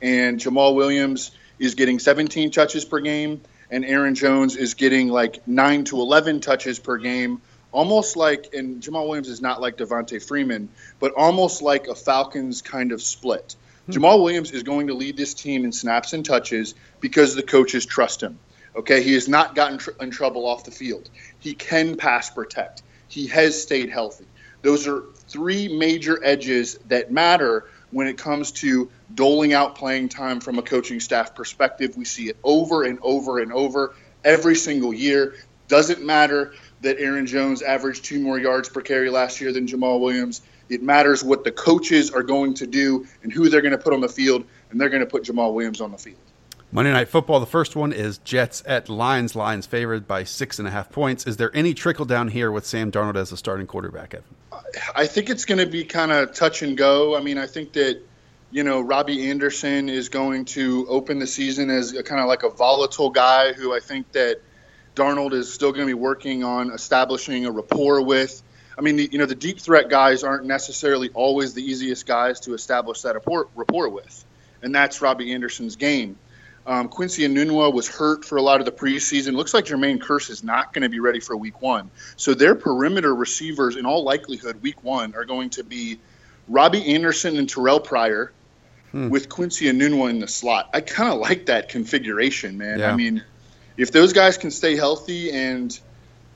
And Jamaal Williams is getting 17 touches per game, and Aaron Jones is getting like 9 to 11 touches per game, almost like, and Jamaal Williams is not like Devonta Freeman, but almost like a Falcons kind of split. Hmm. Jamaal Williams is going to lead this team in snaps and touches because the coaches trust him. Okay, he has not gotten tr- in trouble off the field. He can pass protect he has stayed healthy. Those are three major edges that matter when it comes to doling out playing time from a coaching staff perspective. We see it over and over and over every single year. Doesn't matter that Aaron Jones averaged two more yards per carry last year than Jamaal Williams. It matters what the coaches are going to do and who they're going to put on the field, and they're going to put Jamaal Williams on the field. Monday Night Football, the first one is Jets at Lions. Lions favored by six and a half points. Is there any trickle down here with Sam Darnold as the starting quarterback, Evan? I think it's going to be kind of touch and go. I mean, I think that, you know, Robby Anderson is going to open the season as kind of like a volatile guy who I think that Darnold is still going to be working on establishing a rapport with. I mean, you know, the deep threat guys aren't necessarily always the easiest guys to establish that rapport, rapport with. And that's Robby Anderson's game. Um, Quincy Enunwa was hurt for a lot of the preseason. Looks like Jermaine Kearse is not going to be ready for week one. So their perimeter receivers, in all likelihood, week one are going to be Robby Anderson and Terrelle Pryor hmm. with Quincy Enunwa in the slot. I kind of like that configuration, man. Yeah. I mean, if those guys can stay healthy and,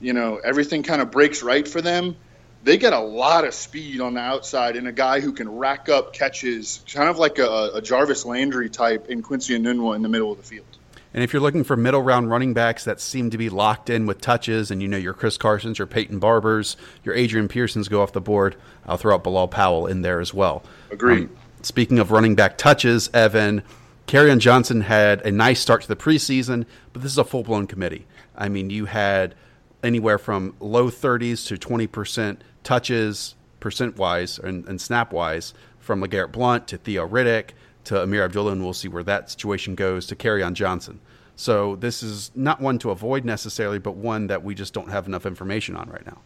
you know, everything kind of breaks right for them – they get a lot of speed on the outside and a guy who can rack up catches, kind of like a, a Jarvis Landry type in Quincy Enunwa in the middle of the field. And if you're looking for middle round running backs that seem to be locked in with touches, and you know your Chris Carsons, your Peyton Barbers, your Adrian Pearsons go off the board, I'll throw out Bilal Powell in there as well. Agreed. Um, speaking of running back touches, Evan, Kerryon Johnson had a nice start to the preseason, but this is a full blown committee. I mean, you had anywhere from low 30s to 20 percent touches percent wise and, and snap wise from LeGarrette Blunt to Theo Riddick to Ameer Abdullah, and we'll see where that situation goes to Kerryon Johnson. So this is not one to avoid necessarily, but one that we just don't have enough information on right now.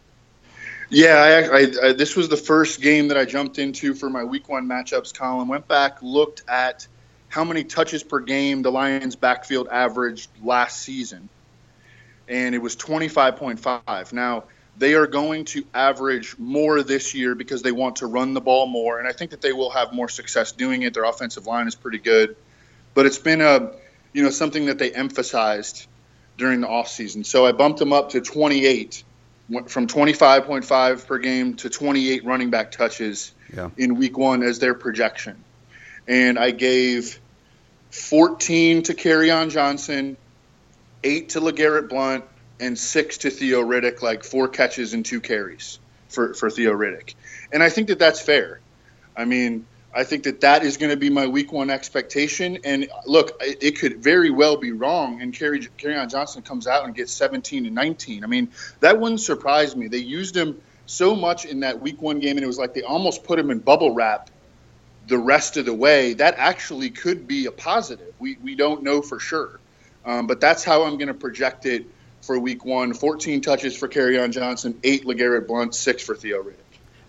Yeah, I, I, I, this was the first game that I jumped into for my week one matchups column. Went back, looked at how many touches per game the Lions' backfield averaged last season, and it was 25.5. Now, they are going to average more this year because they want to run the ball more, and I think that they will have more success doing it. Their offensive line is pretty good, but it's been a you know something that they emphasized during the offseason. So I bumped them up to 28 from 25.5 per game to 28 running back touches yeah. in week 1 as their projection. And I gave 14 to Kerryon Johnson, 8 to LeGarrette Blunt, and six to Theo Riddick, like four catches and two carries for, for Theo Riddick. And I think that that's fair. I mean, I think that that is going to be my week one expectation. And look, it, it could very well be wrong. And Kerry, on Johnson comes out and gets 17 and 19. I mean, that wouldn't surprise me. They used him so much in that week one game, and it was like they almost put him in bubble wrap the rest of the way. That actually could be a positive. We, we don't know for sure. Um, but that's how I'm going to project it for week one 14 touches for Kerryon Johnson, eight LeGarrette Blunt, six for Theo Riddick.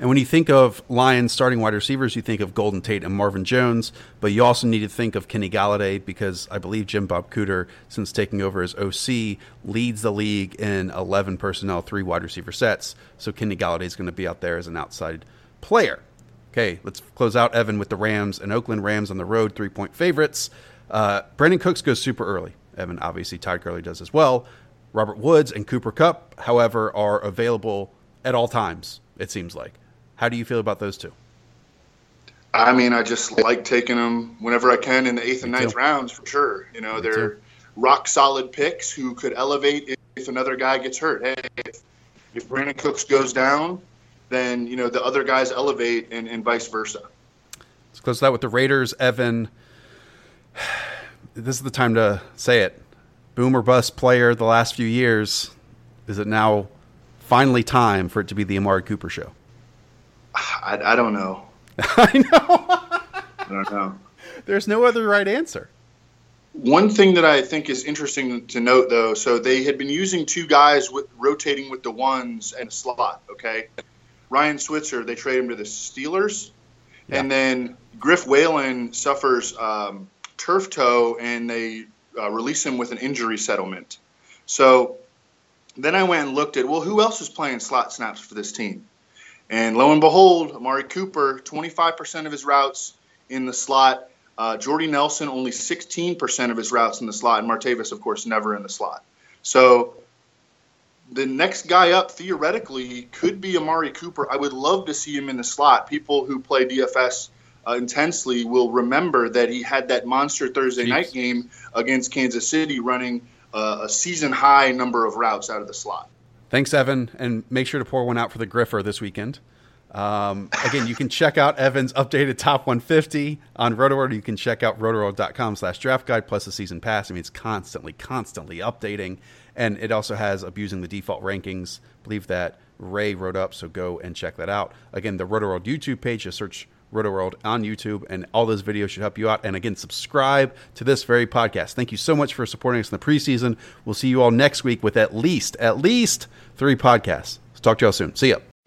And when you think of Lions starting wide receivers, you think of Golden Tate and Marvin Jones, but you also need to think of Kenny Golladay because I believe Jim Bob Cooter, since taking over as OC, leads the league in 11 personnel, three wide receiver sets. So Kenny Golladay is going to be out there as an outside player. Okay, let's close out Evan with the Rams and Oakland Rams on the road, three point favorites. Uh, Brandin Cooks goes super early. Evan obviously Todd Gurley does as well. Robert Woods and Cooper Kupp, however, are available at all times, it seems like. How do you feel about those two? I mean, I just like taking them whenever I can in the eighth and ninth rounds for sure. You know, Me they're too. rock solid picks who could elevate if, another guy gets hurt. Hey, if, if Brandin Cooks goes down, then you know the other guys elevate and, and vice versa. Let's close that with the Raiders, Evan. This is the time to say it. Boom or bust player the last few years. Is it now finally time for it to be the Amari Cooper show? I, I don't know. I know. I don't know. There's no other right answer. One thing that I think is interesting to note, though, so they had been using two guys with rotating with the ones and a slot. Okay, Ryan Switzer, they trade him to the Steelers, Yeah. and then Griff Whalen suffers um, turf toe, and they uh, release him with an injury settlement. So then I went and looked at well, who else is playing slot snaps for this team? And lo and behold, Amari Cooper, 25% of his routes in the slot. Uh, Jordy Nelson, only 16% of his routes in the slot. And Martavis, of course, never in the slot. So the next guy up, theoretically, could be Amari Cooper. I would love to see him in the slot. People who play DFS uh, intensely will remember that he had that monster Thursday Chiefs. night game against Kansas City running uh, a season high number of routes out of the slot. Thanks, Evan, and make sure to pour one out for the Griffer this weekend. Um, again, you can check out Evan's updated top 150 on RotoWorld. You can check out rotoworld.com slash draft guide plus the season pass. I mean, it's constantly, constantly updating. And it also has abusing the default rankings. I believe that Ray wrote up, so go and check that out. Again, the RotoWorld YouTube page, just search RotoWorld on YouTube, and all those videos should help you out. And again, subscribe to this very podcast. Thank you so much for supporting us in the preseason. We'll see you all next week with at least, at least three podcasts. So talk to y'all soon. See ya.